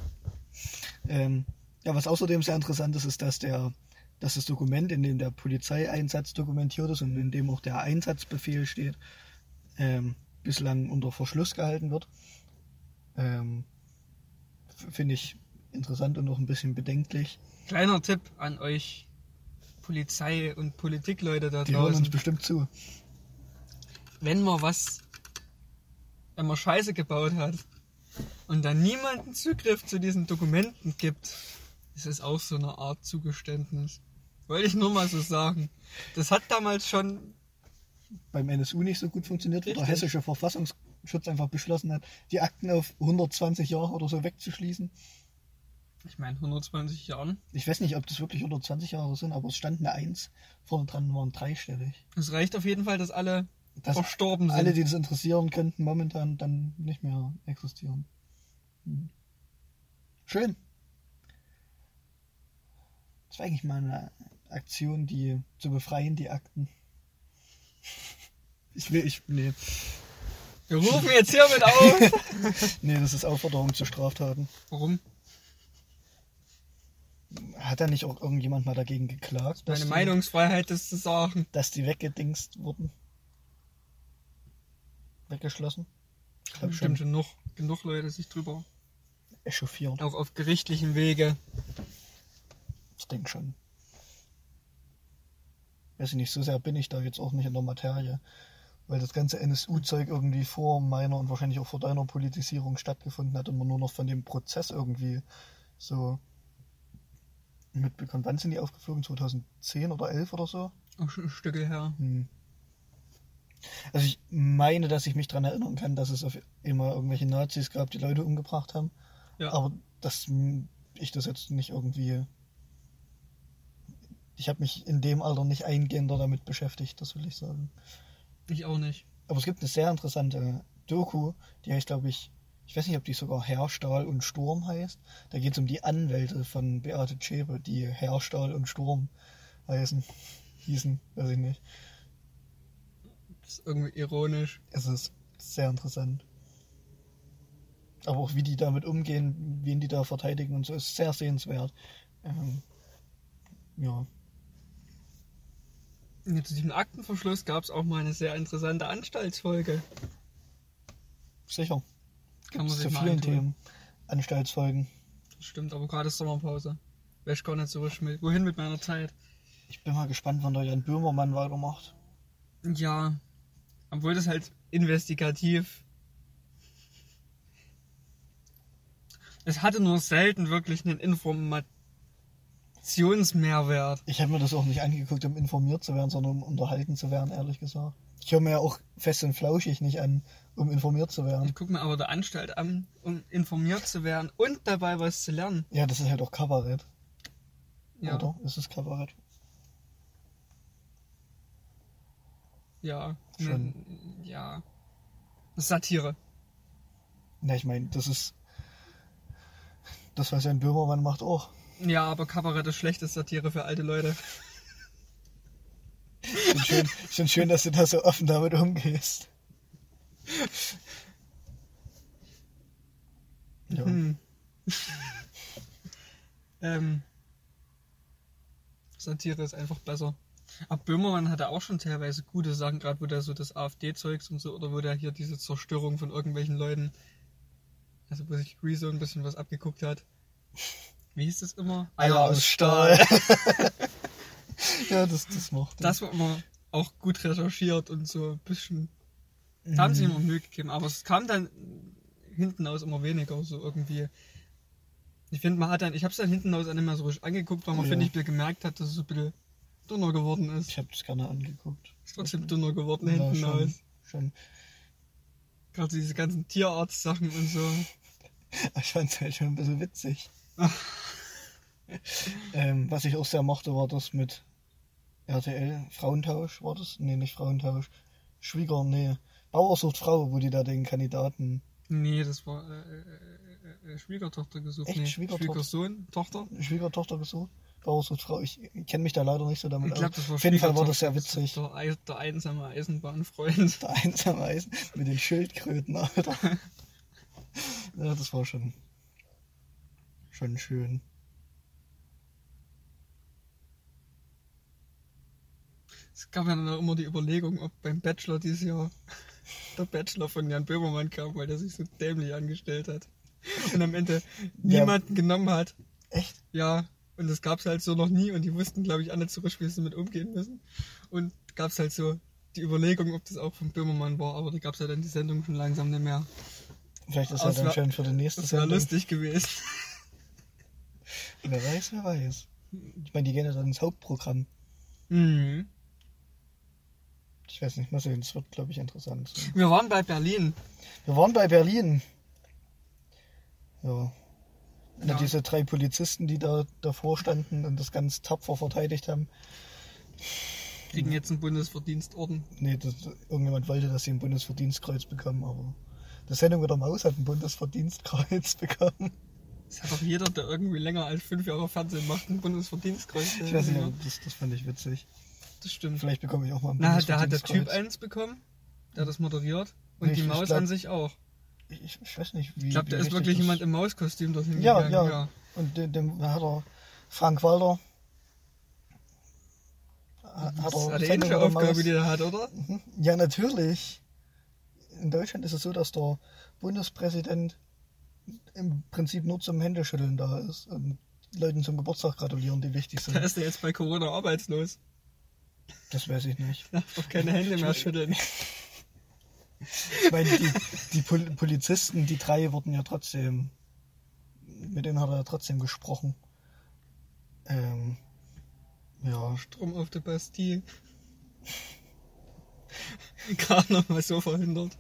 Ähm, ja, was außerdem sehr interessant ist, ist, dass der, dass das Dokument, in dem der Polizeieinsatz dokumentiert ist und in dem auch der Einsatzbefehl steht, ähm, bislang unter Verschluss gehalten wird. Ähm, Finde ich interessant und auch ein bisschen bedenklich. Kleiner Tipp an euch Polizei- und Politikleute da Die hören uns draußen. bestimmt zu. Wenn man was, wenn man Scheiße gebaut hat und dann niemanden Zugriff zu diesen Dokumenten gibt, ist es auch so eine Art Zugeständnis. Wollte ich nur mal so sagen. Das hat damals schon beim NSU nicht so gut funktioniert, wo der Richtig. hessische Verfassungsschutz einfach beschlossen hat, die Akten auf 120 Jahre oder so wegzuschließen. Ich meine, 120 Jahren. Ich weiß nicht, ob das wirklich 120 Jahre sind, aber es stand eine 1 vorne dran, waren dreistellig. Es reicht auf jeden Fall, dass alle Dass verstorben sind. alle, die das interessieren, könnten momentan dann nicht mehr existieren. Hm. Schön. Das war eigentlich mal eine Aktion, die zu befreien, die Akten. Ich will, ich, nee. Wir rufen jetzt hiermit auf. Nee, das ist Aufforderung zu Straftaten. Warum? Hat da nicht auch irgendjemand mal dagegen geklagt, Meine die, Meinungsfreiheit ist zu sagen. dass die weggedingst wurden? Weggeschlossen? Ich glaube Bestimmt schon. noch genug Leute sich drüber. Echauffiert. Auch auf gerichtlichen Wege. Ich denke schon. Weiß ich nicht, so sehr bin ich da jetzt auch nicht in der Materie. Weil das ganze NSU-Zeug irgendwie vor meiner und wahrscheinlich auch vor deiner Politisierung stattgefunden hat und man nur noch von dem Prozess irgendwie so mitbekommt. Wann sind die aufgeflogen? 2010 oder 11 oder so? Auch schon ein Stück her. Hm. Also ich meine, dass ich mich daran erinnern kann, dass es auf immer irgendwelche Nazis gab, die Leute umgebracht haben. Ja. Aber dass ich das jetzt nicht irgendwie. Ich habe mich in dem Alter nicht eingehender damit beschäftigt, das will ich sagen. Ich auch nicht. Aber es gibt eine sehr interessante Doku, die heißt, glaube ich, ich weiß nicht, ob die sogar Herrstahl und Sturm heißt. Da geht es um die Anwälte von Beate Zschäpe, die Herrstahl und Sturm heißen. Hießen, weiß ich nicht. Das ist irgendwie ironisch. Es ist sehr interessant. Aber auch wie die damit umgehen, wen die da verteidigen und so, ist sehr sehenswert. Ähm, ja. Zu diesem Aktenverschluss gab es auch mal eine sehr interessante Anstaltsfolge. Sicher. Kann man sich zu mal vielen antun. Themen. Anstaltsfolgen. Das stimmt, aber gerade ist Sommerpause. Wäre ich gar nicht so mit. Wohin mit meiner Zeit? Ich bin mal gespannt, wann der Jan Böhmermann weitermacht. Ja. Obwohl das halt investigativ Es hatte nur selten wirklich einen Informationsmehrwert. Ich habe mir das auch nicht angeguckt, um informiert zu werden, sondern um unterhalten zu werden, ehrlich gesagt. Ich höre mir ja auch fest und flauschig nicht an, um informiert zu werden. Ich gucke mir aber der Anstalt an, um informiert zu werden und dabei was zu lernen. Ja, das ist halt auch Kabarett. Ja. Oder? Ist es Kabarett? Ja. Schon. Ne, ja. Satire. Na, ich meine, das ist das, was ein Böhmermann macht, auch. Ja, aber Kabarett ist schlechtes Satire für alte Leute. Ich finde schön, find schön, dass du da so offen damit umgehst. Ja. Hm. ähm, Satire ist einfach besser. Aber Böhmermann hatte auch schon teilweise gute Sachen, gerade wo der so das AfD-Zeugs und so, oder wo der hier diese Zerstörung von irgendwelchen Leuten, also wo sich Rezo ein bisschen was abgeguckt hat. Wie hieß das immer? Eier aus Stahl. ja, das, das mochte ich. Das war immer auch gut recherchiert und so ein bisschen. Da haben sie immer Mühe gegeben, aber es kam dann hinten aus immer weniger, so irgendwie. Ich finde, man hat dann, ich habe es dann hinten aus auch nicht mehr so richtig angeguckt, weil man, Ja. finde ich, gemerkt hat, dass es so ein bisschen dünner geworden ist. Ich habe das gerne angeguckt. Ist trotzdem dünner geworden Ja, hinten schon, aus. schon. Gerade diese ganzen Tierarzt-Sachen und so. Ich fand es halt schon ein bisschen witzig. ähm, was ich auch sehr mochte, war das mit RTL. Frauentausch war das? Nee, nicht Frauentausch. Schwieger, nee. Bauer sucht Frau, wo die da den Kandidaten. Nee, das war äh, äh, äh, äh, Schwiegertochter gesucht. Echt? Nee, Schwiegertochter? Schwiegersohn, Tochter. Schwiegertochter gesucht. Bauer sucht Frau. Ich, kenne mich da leider nicht so damit Ich glaube, aus. das war Auf jeden Fall war das sehr witzig. Der, der einsame Eisenbahnfreund. Der einsame Eisen mit den Schildkröten, Alter. ja, das war schon. Schon schön. Es gab ja dann auch immer die Überlegung, ob beim Bachelor dieses Jahr der Bachelor von Jan Böhmermann kam, weil der sich so dämlich angestellt hat. Und am Ende Ja. niemanden genommen hat. Echt? Ja, und das gab's halt so noch nie und die wussten, glaube ich, alle zurück, wie sie damit umgehen müssen. Und gab's halt so die Überlegung, ob das auch von Böhmermann war, aber da gab's ja dann die Sendung schon langsam nicht mehr. Vielleicht ist er es dann schon für die nächste Das wäre Sendung. lustig gewesen. Wer weiß, wer weiß. Ich meine, die gehen ja dann ins Hauptprogramm. Mhm. Ich weiß nicht, mal sehen. Das wird, glaube ich, interessant. Wir waren bei Berlin. Wir waren bei Berlin. Ja. Ja. Ja. Diese drei Polizisten, die da davor standen und das ganz tapfer verteidigt haben. Kriegen jetzt einen Bundesverdienstorden. Nee, das, irgendjemand wollte, dass sie ein Bundesverdienstkreuz bekommen, aber die Sendung mit der Maus hat ein Bundesverdienstkreuz bekommen. Das hat doch jeder, der irgendwie länger als fünf Jahre Fernsehen macht, ein Bundesverdienstkreuz. Ich weiß nicht, das, das fand ich witzig. Das stimmt. Vielleicht bekomme ich auch mal ein Na, da hat der Typ eins bekommen, der das moderiert. Und Ich- die Maus glaub- an sich auch. Ich, ich weiß nicht, wie. Ich glaube, da ist wirklich jemand im Mauskostüm dorthin Ja, gegangen. ja. Und dem, dem hat er Frank Walter. Hat Das er ist eine ähnliche Aufgabe, die er hat, oder? Ja, natürlich. In Deutschland ist es so, dass der Bundespräsident im Prinzip nur zum Händeschütteln da ist und Leuten zum Geburtstag gratulieren, die wichtig Da sind. ist er jetzt bei Corona arbeitslos. Das weiß ich nicht. Darf doch keine Hände mehr schütteln. Ich meine, die, die Pol Polizisten, die drei wurden ja trotzdem, mit denen hat er ja trotzdem gesprochen. Ähm, ja, Drum auf der Bastille. Gar noch mal so verhindert.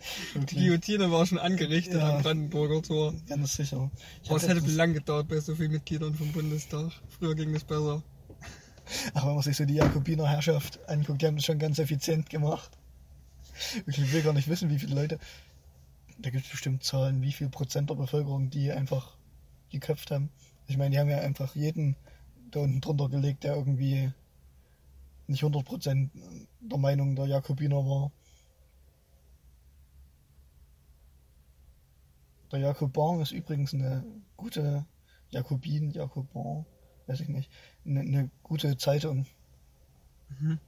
Die wirklich, Guillotine war schon angerichtet Ja. am Brandenburger Tor. ganz sicher. Ich Aber es hätte lang gedauert bei so vielen Mitgliedern vom Bundestag. Früher ging das besser. Aber wenn man sich so die Jakobiner Herrschaft anguckt, die haben das schon ganz effizient gemacht. Ich will gar nicht wissen, wie viele Leute. Da gibt es bestimmt Zahlen, wie viel Prozent der Bevölkerung die einfach geköpft haben. Ich meine, die haben ja einfach jeden da unten drunter gelegt, der irgendwie nicht 100 Prozent der Meinung der Jakobiner war. Der Jakobin ist übrigens eine gute Jakobin, Jakobin, weiß ich nicht, eine, eine gute Zeitung. Mhm.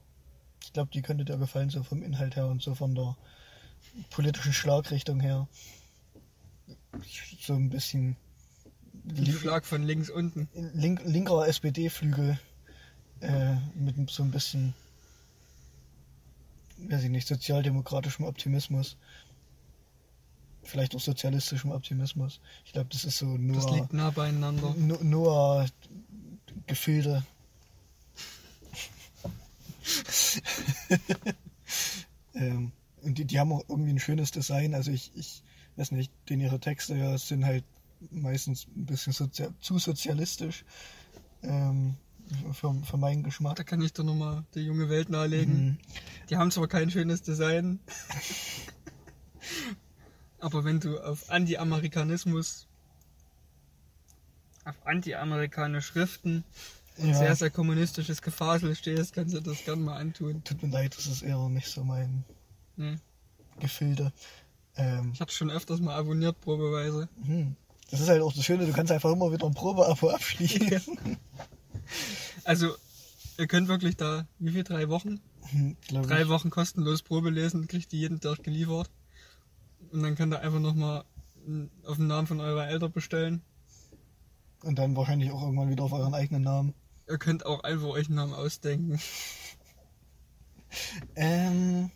Ich glaube, die könnte dir gefallen, so vom Inhalt her und so von der politischen Schlagrichtung her. So ein bisschen Ein Schlag von links unten. link, linker SPD-Flügel äh, mit so ein bisschen, weiß ich nicht, sozialdemokratischem Optimismus. vielleicht auch sozialistischem Optimismus. Ich glaube, das ist so nur, Das liegt nah beieinander. nur, nur Gefilde. ähm, und die, die haben auch irgendwie ein schönes Design. Also ich, ich weiß nicht, denn ihre Texte ja sind halt meistens ein bisschen sozia zu sozialistisch ähm, für, für meinen Geschmack. Da kann ich dir nochmal die junge Welt nahelegen. Mhm. Die haben zwar kein schönes Design, aber wenn du auf Anti-Amerikanismus, auf anti-amerikanische Schriften und Ja. sehr, sehr kommunistisches Gefasel stehst, kannst du das gerne mal antun. Tut mir leid, das ist eher nicht so mein Hm. Gefilde. Ähm, Ich hab's schon öfters mal abonniert, probeweise. hm. Das ist halt auch das Schöne, du kannst einfach immer wieder ein Probeabo abschließen. Also, ihr könnt wirklich da, wie viel, drei Wochen? Hm, Drei ich. Wochen kostenlos Probe lesen, kriegt die jeden Tag geliefert. Und dann könnt ihr einfach nochmal auf den Namen von eurer Eltern bestellen. Und dann wahrscheinlich auch irgendwann wieder auf euren eigenen Namen. Ihr könnt auch einfach euch einen Namen ausdenken. Ähm,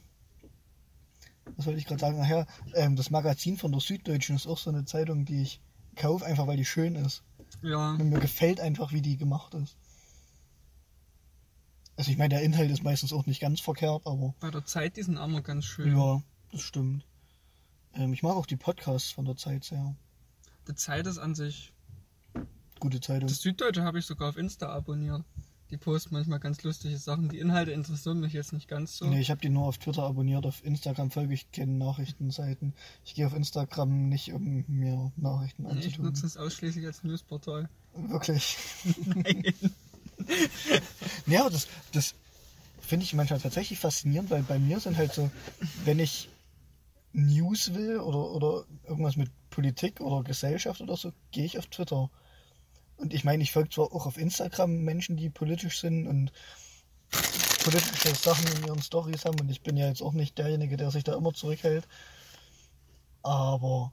was wollte ich gerade sagen? Ach ja, ähm, das Magazin von der Süddeutschen ist auch so eine Zeitung, die ich kaufe, einfach weil die schön ist. Ja, Und mir gefällt einfach, wie die gemacht ist. Also ich meine, der Inhalt ist meistens auch nicht ganz verkehrt, aber bei der Zeit, die sind auch mal ganz schön. ja, das stimmt. Ähm, ich mag auch die Podcasts von der Zeit sehr. Die Zeit ist an sich. Gute Zeitung. Das Süddeutsche habe ich sogar auf Insta abonniert. Die posten manchmal ganz lustige Sachen. Die Inhalte interessieren mich jetzt nicht ganz so. Nee, ich habe die nur auf Twitter abonniert. Auf Instagram folge ich keinen Nachrichtenseiten. Ich gehe auf Instagram nicht, um mir Nachrichten Nee, ich anzutun. nutze es ausschließlich als Newsportal. Wirklich. Nein. Ja, aber das, das finde ich manchmal tatsächlich faszinierend, weil bei mir sind halt so, wenn ich News will oder, oder irgendwas mit Politik oder Gesellschaft oder so, gehe ich auf Twitter. Und ich meine, ich folge zwar auch auf Instagram Menschen, die politisch sind und politische Sachen in ihren Stories haben und ich bin ja jetzt auch nicht derjenige, der sich da immer zurückhält. Aber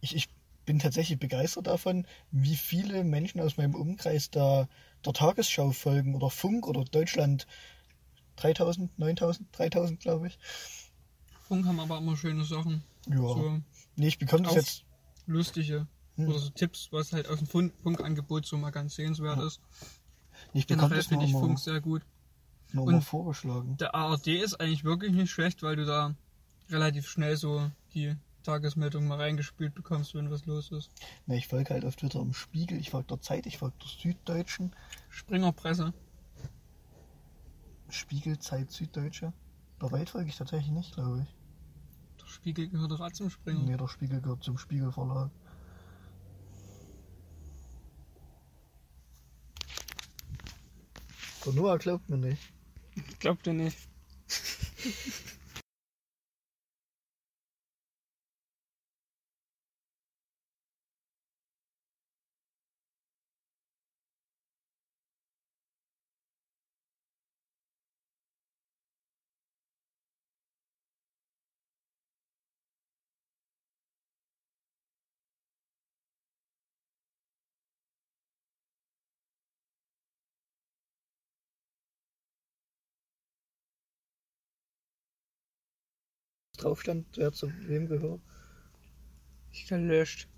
ich, ich bin tatsächlich begeistert davon, wie viele Menschen aus meinem Umkreis da der Tagesschau folgen oder Funk oder Deutschland 3000, 9000, 3000 glaube ich. Funk haben aber immer schöne Sachen. Ja. So Nee, ich bekomme das jetzt. lustige. Hm. Oder so Tipps, was halt aus dem Fun- Funkangebot so mal ganz sehenswert Ja. ist. Ich bekomme das finde ich Funk sehr gut. Und- vorgeschlagen. Der ARD ist eigentlich wirklich nicht schlecht, weil du da relativ schnell so die Tagesmeldung mal reingespielt bekommst, wenn was los ist. Nee, ich folge halt auf Twitter im Spiegel, ich folge der Zeit, ich folge der Süddeutschen. Springerpresse. Spiegel, Zeit, Süddeutsche. Der Welt folge ich tatsächlich nicht, glaube ich. Der Spiegel gehört doch auch zum Springer. Nee, der Spiegel gehört zum Spiegelverlag. Der Noah glaubt mir nicht. Glaubt ihr nicht? Drauf stand, wer zu wem gehört. Ich gelöscht.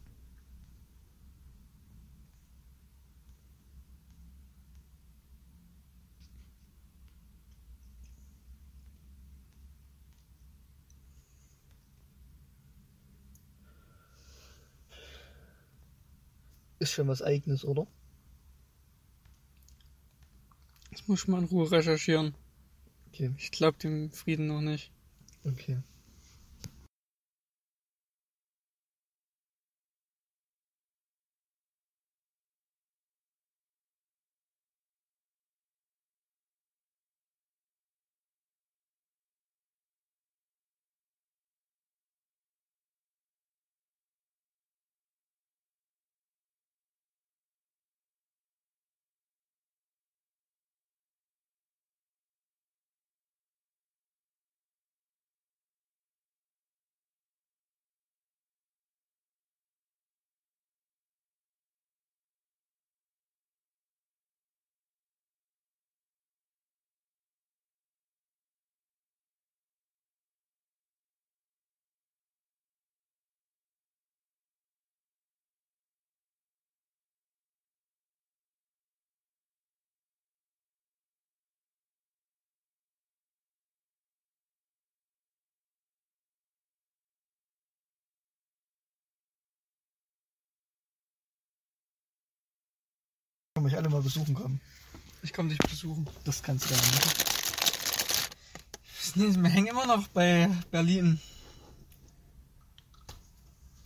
Ist schon was eigenes, oder? Das muss ich mal in Ruhe recherchieren. Okay, Ich glaube dem Frieden noch nicht. okay. Mich alle mal besuchen kommen. Ich komme dich besuchen. Das kannst du ja machen. Nee, Wir hängen immer noch bei Berlin.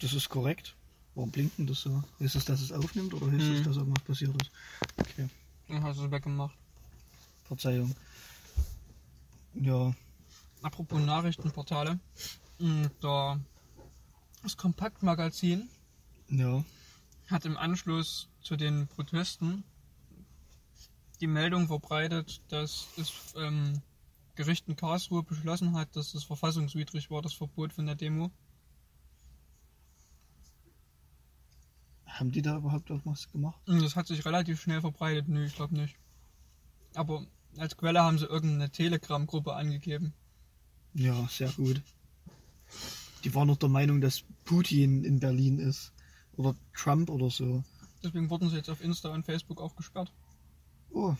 Das ist korrekt. Warum blinkt denn das so? Ist es, dass es aufnimmt oder ist es, Hm. dass irgendwas passiert ist? Okay, Dann hast du es weggemacht. Verzeihung. Ja, Apropos Nachrichtenportale. mm, Da das Kompaktmagazin ja. hat im Anschluss zu den Protesten die Meldung verbreitet, dass das ähm, Gericht in Karlsruhe beschlossen hat, dass es verfassungswidrig war, das Verbot von der Demo. Haben die da überhaupt irgendwas gemacht? Und Das hat sich relativ schnell verbreitet. Nö, ich glaube nicht. Aber als Quelle haben sie irgendeine Telegram-Gruppe angegeben. Ja, sehr gut. Die waren noch der Meinung, dass Putin in Berlin ist. Oder Trump oder so. Deswegen wurden sie jetzt auf Insta und Facebook auch gesperrt. Oh.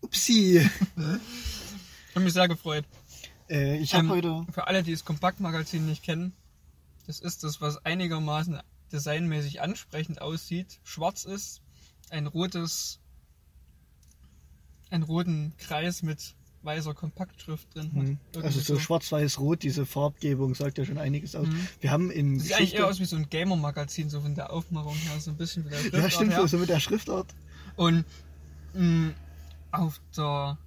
Upsi. Ich habe mich sehr gefreut. Äh, ich habe Ähm, heute. Für alle, die das Kompaktmagazin nicht kennen, das ist das, was einigermaßen designmäßig ansprechend aussieht. Schwarz ist, ein rotes, einen roten Kreis mit weißer Kompaktschrift drin. Hm, Irgendwie Also so schwarz-weiß-rot, diese Farbgebung sagt ja schon einiges aus. Mhm. Wir haben in Sieht eigentlich eher aus wie so ein Gamer-Magazin, so von der Aufmachung her, so ein bisschen wie der Ja, Schriftart stimmt, her. so mit der Schriftart. Und mh, auf der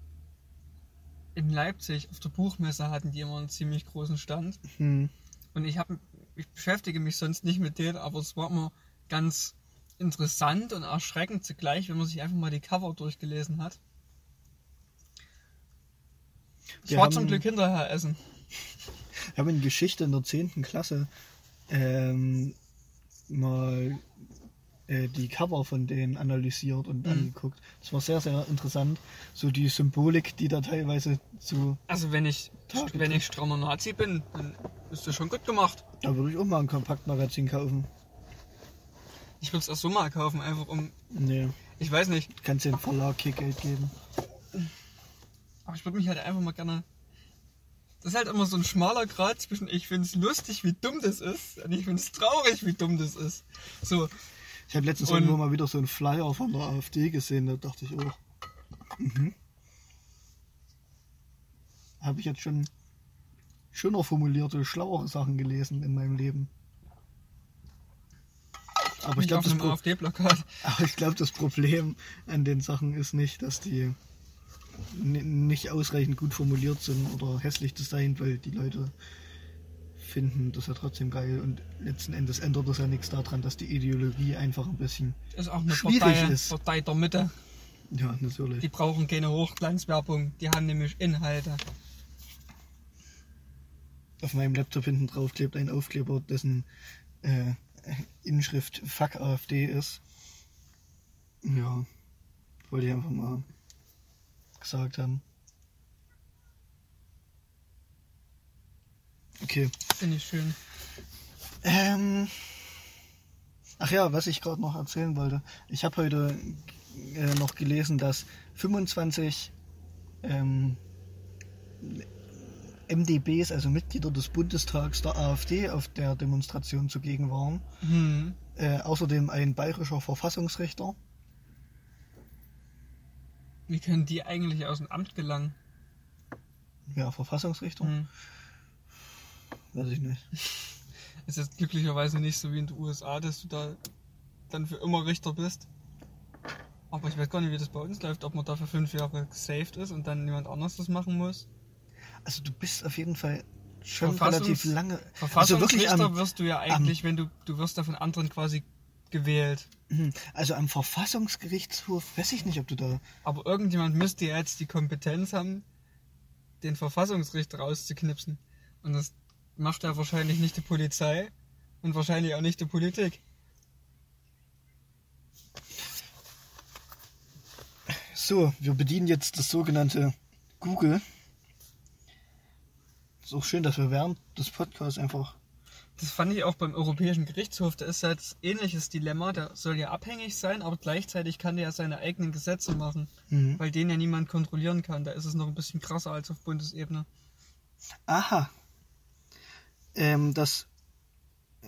in Leipzig auf der Buchmesse hatten die immer einen ziemlich großen Stand. Hm. Und ich habe ich beschäftige mich sonst nicht mit denen, aber es war immer ganz interessant und erschreckend zugleich, wenn man sich einfach mal die Cover durchgelesen hat. Ich war zum Glück hinterher essen. Wir haben in Geschichte in der 10. Klasse ähm, mal äh, die Cover von denen analysiert und Mhm. angeguckt. Das war sehr, sehr interessant. So die Symbolik, die da teilweise zu. Also wenn ich Tage wenn ich strammer Nazi bin, dann ist das schon gut gemacht. Da würde ich auch mal ein Kompaktmagazin kaufen. Ich würde es auch so mal kaufen, einfach um, Nee, ich weiß nicht, kannst den Verlag Kickgeld geben. aber ich würde mich halt einfach mal gerne. Das ist halt immer so ein schmaler Grad zwischen ich finde es lustig, wie dumm das ist, und ich finde es traurig, wie dumm das ist. So, Ich habe letztens irgendwo mal wieder so einen Flyer von der AfD gesehen, da dachte ich, oh. Mhm. Habe ich jetzt schon schöner formulierte, schlauere Sachen gelesen in meinem Leben. Aber ich glaube, das, Pro AfD-Plakat. aber ich glaub, das Problem an den Sachen ist nicht, dass die nicht ausreichend gut formuliert sind oder hässlich designt, weil die Leute finden das ja trotzdem geil und letzten Endes ändert das ja nichts daran, dass die Ideologie einfach ein bisschen, Ist auch eine Schwierig Partei, ist. Partei der Mitte. ja, natürlich. Die brauchen keine Hochglanzwerbung, die haben nämlich Inhalte. Auf meinem Laptop hinten drauf klebt ein Aufkleber, dessen äh, Inschrift Fuck AfD ist. Ja, wollte ich einfach mal gesagt haben. Okay. Finde ich schön. Ähm, ach ja, was ich gerade noch erzählen wollte. Ich habe heute äh, noch gelesen, dass 25 ähm, MDBs, also Mitglieder des Bundestags der AfD, auf der Demonstration zugegen waren. Hm. Äh, außerdem ein bayerischer Verfassungsrichter. Wie können die eigentlich aus dem Amt gelangen? Ja, Verfassungsrichter? Hm. Weiß ich nicht. Ist jetzt glücklicherweise nicht so wie in den USA, dass du da dann für immer Richter bist. Aber ich weiß gar nicht, wie das bei uns läuft, ob man da für fünf Jahre gesaved ist und dann jemand anders das machen muss. Also du bist auf jeden Fall schon Verfassungs- relativ lange. Also Verfassungsrichter am, wirst du ja eigentlich, wenn du, du wirst da von anderen quasi gewählt. Mhm. also am Verfassungsgerichtshof weiß ich nicht, ob du da. Aber irgendjemand müsste ja jetzt die Kompetenz haben, den Verfassungsrichter rauszuknipsen. Und das macht ja wahrscheinlich nicht die Polizei und wahrscheinlich auch nicht die Politik. So, wir bedienen jetzt das sogenannte Google. Ist auch schön, dass wir während des Podcasts einfach. Das fand ich auch beim Europäischen Gerichtshof. Da ist jetzt ähnliches Dilemma. Der soll ja abhängig sein, aber gleichzeitig kann der ja seine eigenen Gesetze machen, Mhm. weil den ja niemand kontrollieren kann. Da ist es noch ein bisschen krasser als auf Bundesebene. Aha. Ähm, das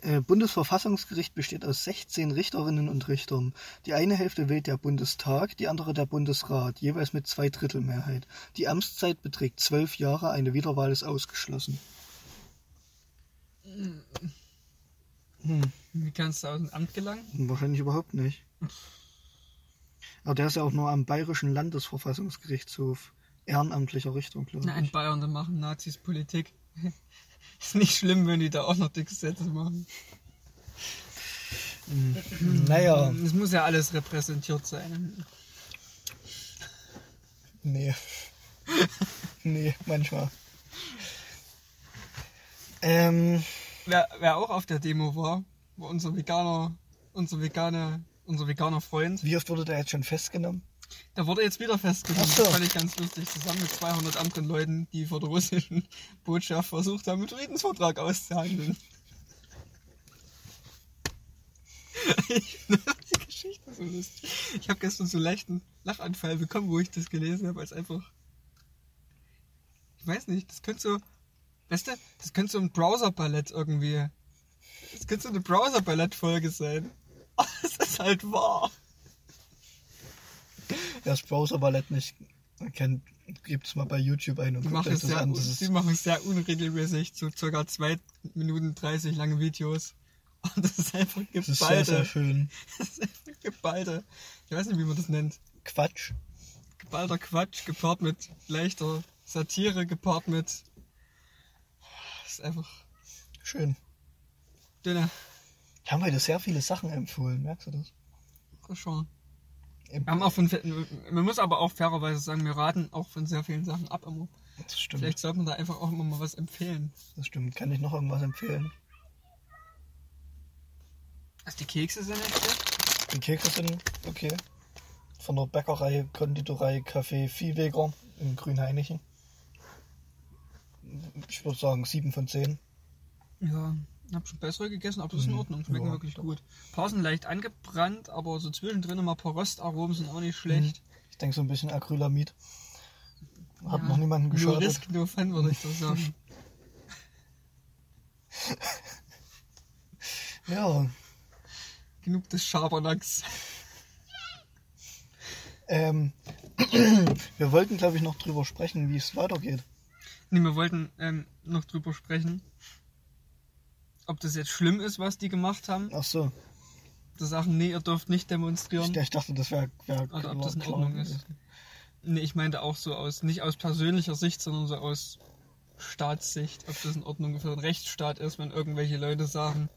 Äh, Bundesverfassungsgericht besteht aus 16 Richterinnen und Richtern. Die eine Hälfte wählt der Bundestag, die andere der Bundesrat, jeweils mit Zweidrittelmehrheit. Die Amtszeit beträgt zwölf Jahre, eine Wiederwahl ist ausgeschlossen. Hm. Wie kannst du aus dem Amt gelangen? Wahrscheinlich überhaupt nicht. Aber der ist ja auch nur am Bayerischen Landesverfassungsgerichtshof ehrenamtlicher Richter, glaube ich. Na, in Bayern, da machen Nazis Politik. Ist nicht schlimm, wenn die da auch noch die Gesetze machen. Hm. Naja. Es muss ja alles repräsentiert sein. Nee. nee, manchmal. Ähm. Wer, wer auch auf der Demo war, war unser Veganer, unser Veganer, unser veganer Freund. Wie oft wurde der jetzt schon festgenommen? Der wurde jetzt wieder festgenommen. So. Das fand ich ganz lustig. Zusammen mit 200 anderen Leuten, die vor der russischen Botschaft versucht haben, einen Friedensvertrag auszuhandeln. ich finde die Geschichte so lustig. Ich habe gestern so leichten Lachanfall bekommen, wo ich das gelesen habe, als einfach. Ich weiß nicht, das könnte so. Weißt du, das könnte so ein Browser-Ballett irgendwie. Das könnte so eine Browser-Ballett-Folge sein. Aber es ist halt wahr. Wer das Browser-Ballett nicht kennt, gibt es mal bei YouTube ein und guckt euch das sehr, an. Das die machen sehr unregelmäßig, so circa 2 Minuten 30 lange Videos. Und das ist einfach geballte. Das ist sehr, sehr schön. Das ist einfach geballte. Ich weiß nicht, wie man das nennt. Quatsch. Geballter Quatsch, gepaart mit leichter Satire, gepaart mit. Das ist einfach. Schön. Dünner. Wir haben heute sehr viele Sachen empfohlen, merkst du das? Schon. Wir haben auch von, man muss aber auch fairerweise sagen, wir raten auch von sehr vielen Sachen ab immer. Das stimmt. Vielleicht sollte man da einfach auch immer mal was empfehlen. Das stimmt. Kann ich noch irgendwas empfehlen? Also die Kekse sind echt gut. Die Kekse sind okay. Von der Bäckerei, Konditorei, Café Viehweger in Grünheinichen. Ich würde sagen 7 von 10. Ja, hab schon bessere gegessen, aber das ist in mhm. Ordnung. Schmecken ja, wirklich doch. gut. Ein paar sind leicht angebrannt, aber so zwischendrin mal ein paar Röstaromen sind auch nicht schlecht. Mhm. Ich denke so ein bisschen Acrylamid. Hat ja, noch niemanden geschadet. No risk, no fun, würde ich so sagen. ja. Genug des Schabernacks. Ähm, wir wollten, glaube ich, noch drüber sprechen, wie es weitergeht. Nee, wir wollten ähm, noch drüber sprechen, ob das jetzt schlimm ist, was die gemacht haben. Ach so. Die sagen, nee, ihr dürft nicht demonstrieren. Ich, ich dachte, das wäre wär Oder ob das in Ordnung ist. Nee, ich meinte auch so aus, nicht aus persönlicher Sicht, sondern so aus Staatssicht, ob das in Ordnung für einen Rechtsstaat ist, wenn irgendwelche Leute sagen,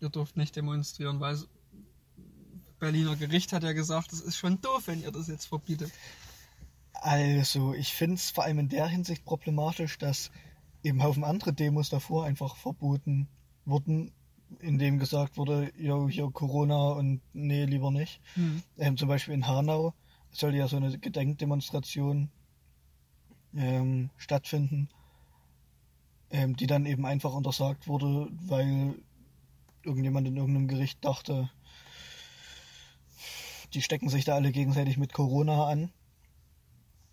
ihr dürft nicht demonstrieren, weil Berliner Gericht hat ja gesagt, es ist schon doof, wenn ihr das jetzt verbietet. Also, ich finde es vor allem in der Hinsicht problematisch, dass eben Haufen andere Demos davor einfach verboten wurden, indem gesagt wurde, jo, hier Corona und nee, lieber nicht. Mhm. Ähm, zum Beispiel in Hanau sollte ja so eine Gedenkdemonstration ähm, stattfinden, ähm, die dann eben einfach untersagt wurde, weil irgendjemand in irgendeinem Gericht dachte, die stecken sich da alle gegenseitig mit Corona an.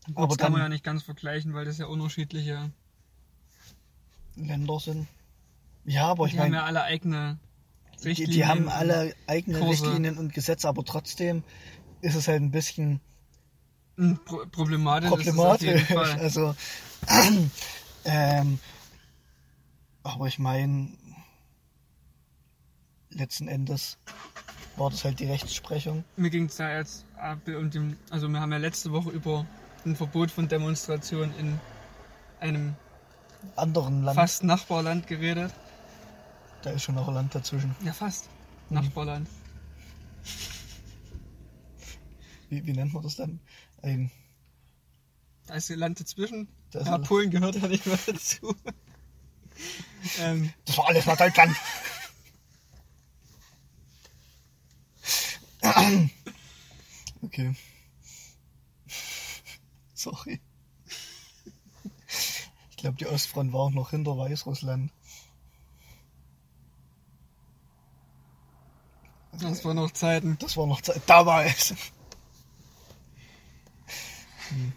Gut, Aber das kann man ja nicht ganz vergleichen, weil das ja unterschiedliche Länder sind. Ja, aber ich meine. Die haben ja alle eigene Richtlinien. Die, die haben alle eigene Kurse. Richtlinien und Gesetze, aber trotzdem ist es halt ein bisschen hm, Pro problematisch. Problematisch. Also, ähm, aber ich meine, letzten Endes war das halt die Rechtsprechung. Mir ging es da jetzt um den, also wir haben ja letzte Woche über ein Verbot von Demonstrationen in einem anderen Land. Fast Nachbarland geredet. Da ist schon noch ein Land dazwischen. Ja, fast. Mhm. Nachbarland. Wie, wie nennt man das dann? Ein. Da ist ein Land dazwischen. ja, Polen gehört ja nicht mehr dazu. ähm, das war alles nach Deutschland. okay. Sorry. Ich glaube, die Ostfront war auch noch hinter Weißrussland. Das war noch Zeiten. Das war noch Zeit. Damals. Hm.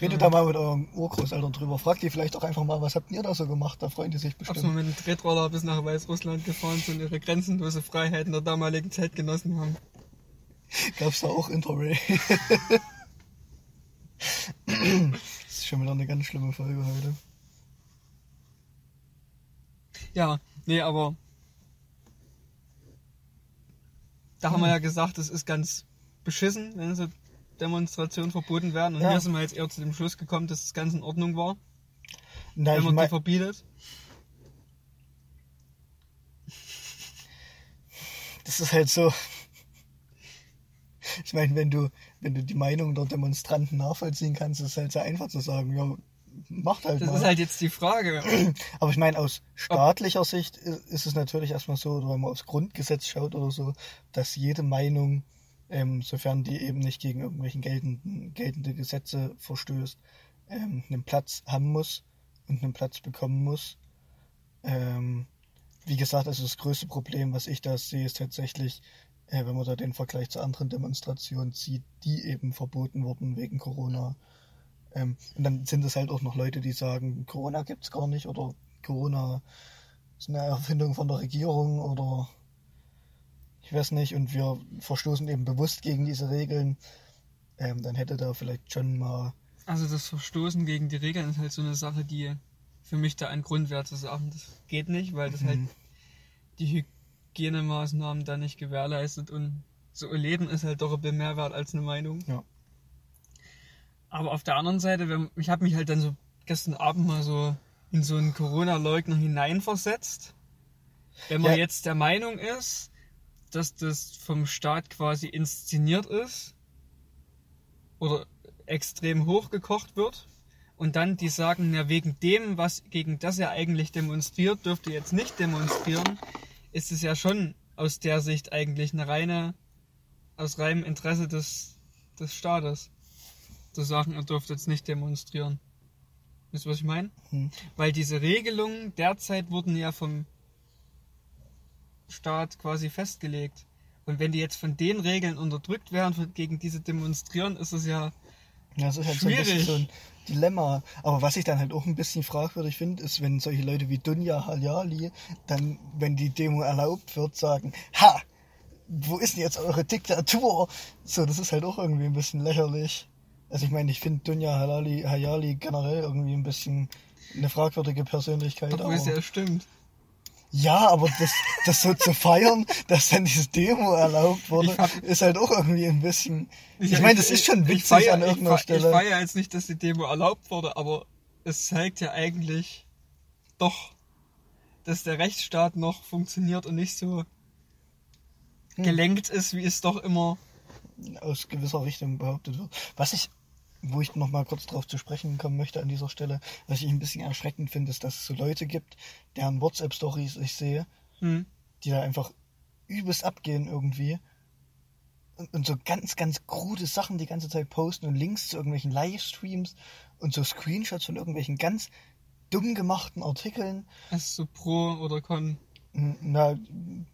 Redet da mal mit eurem Urgroßeltern drüber. Fragt die vielleicht auch einfach mal, was habt ihr da so gemacht? Da freuen die sich Ob sie mal bestimmt. mit dem Tretroller bis nach Weißrussland gefahren sind und ihre grenzenlose Freiheit in der damaligen Zeit genossen haben. Gab's da auch Interrail? das ist schon wieder eine ganz schlimme Folge heute. Ja, nee, aber da haben wir Hm. ja gesagt, es ist ganz beschissen, wenn so Demonstrationen verboten werden. Und Ja. hier sind wir jetzt eher zu dem Schluss gekommen, dass das ganz in Ordnung war, Na, wenn man die verbietet. das ist halt so. Ich meine, wenn du, wenn du die Meinung der Demonstranten nachvollziehen kannst, ist es halt sehr einfach zu sagen, ja, macht halt Das mal. ist halt jetzt die Frage. Aber ich meine, aus staatlicher Sicht i- ist es natürlich erstmal so, oder wenn man aufs Grundgesetz schaut oder so, dass jede Meinung, ähm, sofern die eben nicht gegen irgendwelchen geltenden, geltende Gesetze verstößt, ähm, einen Platz haben muss und einen Platz bekommen muss. Ähm, wie gesagt, also das größte Problem, was ich da sehe, ist tatsächlich, äh, wenn man da den Vergleich zu anderen Demonstrationen zieht, die eben verboten wurden wegen Corona. Ähm, und dann sind es halt auch noch Leute, die sagen, Corona gibt's gar nicht oder Corona ist eine Erfindung von der Regierung oder ich weiß nicht und wir verstoßen eben bewusst gegen diese Regeln. Ähm, dann hätte da vielleicht schon mal Also das Verstoßen gegen die Regeln ist halt so eine Sache, die für mich da ein Grund wäre zu sagen, das geht nicht, weil das halt Mhm. die Hygienemaßnahmen da nicht gewährleistet und so ein Leben ist halt doch ein bisschen mehr wert als eine Meinung. Ja. Aber auf der anderen Seite, wenn, ich habe mich halt dann so gestern Abend mal so in so einen Corona-Leugner hineinversetzt. Wenn man Ja. jetzt der Meinung ist, dass das vom Staat quasi inszeniert ist oder extrem hochgekocht wird und dann die sagen, ja wegen dem, was gegen das er eigentlich demonstriert, dürfte jetzt nicht demonstrieren, ist es ja schon aus der Sicht eigentlich eine reine, aus reinem Interesse des, des Staates zu sagen, er dürfte jetzt nicht demonstrieren. Wisst ihr, was ich meine? Hm. Weil diese Regelungen derzeit wurden ja vom Staat quasi festgelegt. Und wenn die jetzt von den Regeln unterdrückt werden, gegen diese demonstrieren, ist es ja Ja, das ist halt so ein bisschen Schwierig. so ein Dilemma. Aber was ich dann halt auch ein bisschen fragwürdig finde, ist, wenn solche Leute wie Dunja Haljali dann, wenn die Demo erlaubt wird, sagen, ha, wo ist denn jetzt eure Diktatur? So, das ist halt auch irgendwie ein bisschen lächerlich. Also ich meine, ich finde Dunja Halali, Hayali generell irgendwie ein bisschen eine fragwürdige Persönlichkeit. Obwohl es ja stimmt. Ja, aber das, das so zu feiern, dass dann diese Demo erlaubt wurde, Ich hab- ist halt auch irgendwie ein bisschen. Ich, meine, das ist schon ich witzig feier- an irgendeiner ich, Stelle. Ich feiere jetzt nicht, dass die Demo erlaubt wurde, aber es zeigt ja eigentlich doch, dass der Rechtsstaat noch funktioniert und nicht so Hm. gelenkt ist, wie es doch immer. aus gewisser Richtung behauptet wird. Was ich, wo ich noch mal kurz drauf zu sprechen kommen möchte an dieser Stelle, was ich ein bisschen erschreckend finde, ist, dass es so Leute gibt, deren WhatsApp-Stories ich sehe, Hm. die da einfach übelst abgehen irgendwie und, und so ganz, ganz krude Sachen die ganze Zeit posten und Links zu irgendwelchen Livestreams und so Screenshots von irgendwelchen ganz dumm gemachten Artikeln. Also so pro oder con. Na,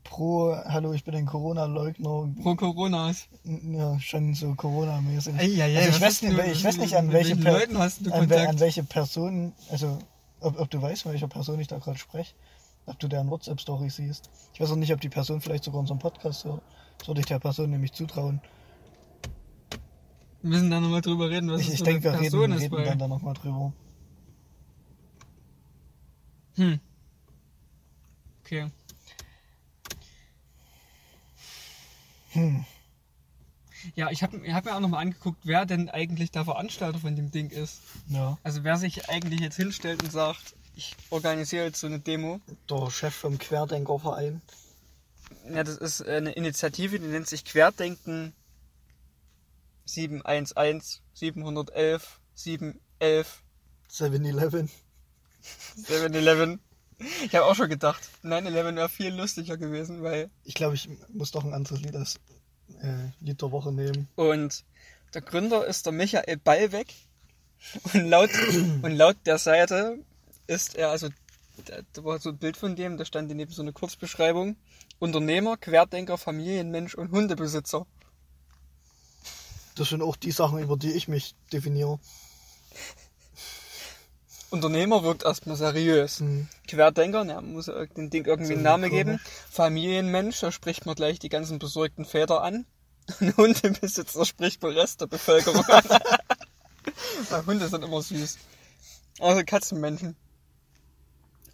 pro, hallo, ich bin ein Corona-Leugner, Pro Coronas. ja, schon so Corona-mäßig. Eieiei, also was ich weiß, nicht, du- ich weiß nicht, an welche, Per- an, an welche Person, also ob, ob du weißt, von welcher Person ich da gerade spreche, ob du deren WhatsApp-Story siehst. Ich weiß auch nicht, ob die Person vielleicht sogar unseren Podcast hört. Das würde ich der Person nämlich zutrauen. Wir müssen da nochmal drüber reden, was Ich, ich denke, wir reden, ist. reden dann da nochmal drüber. hm. Okay. Hm. Ja, ich habe hab mir auch nochmal angeguckt, wer denn eigentlich der Veranstalter von dem Ding ist. Ja. Also wer sich eigentlich jetzt hinstellt und sagt, ich organisiere jetzt so eine Demo. Der Chef vom Querdenkerverein. Ja, das ist eine Initiative, die nennt sich Querdenken 711 711 711 7-Eleven. 7-Eleven. Ich habe auch schon gedacht, 9-11 wäre viel lustiger gewesen, weil Ich glaube, ich muss doch ein anderes Lied als äh, Lied der Woche nehmen. Und der Gründer ist der Michael Ballweg. Und laut, und laut der Seite ist er, also da, da war so ein Bild von dem, da stand neben so eine Kurzbeschreibung. Unternehmer, Querdenker, Familienmensch und Hundebesitzer. Das sind auch die Sachen, über die ich mich definiere. Unternehmer wirkt erstmal seriös. Mhm. Querdenker, na, muss ja dem Ding irgendwie einen Namen geben. Familienmensch, da spricht man gleich die ganzen besorgten Väter an. Und Hundebesitzer spricht man Rest der Bevölkerung an. Weil Hunde sind immer süß. Also Katzenmenschen.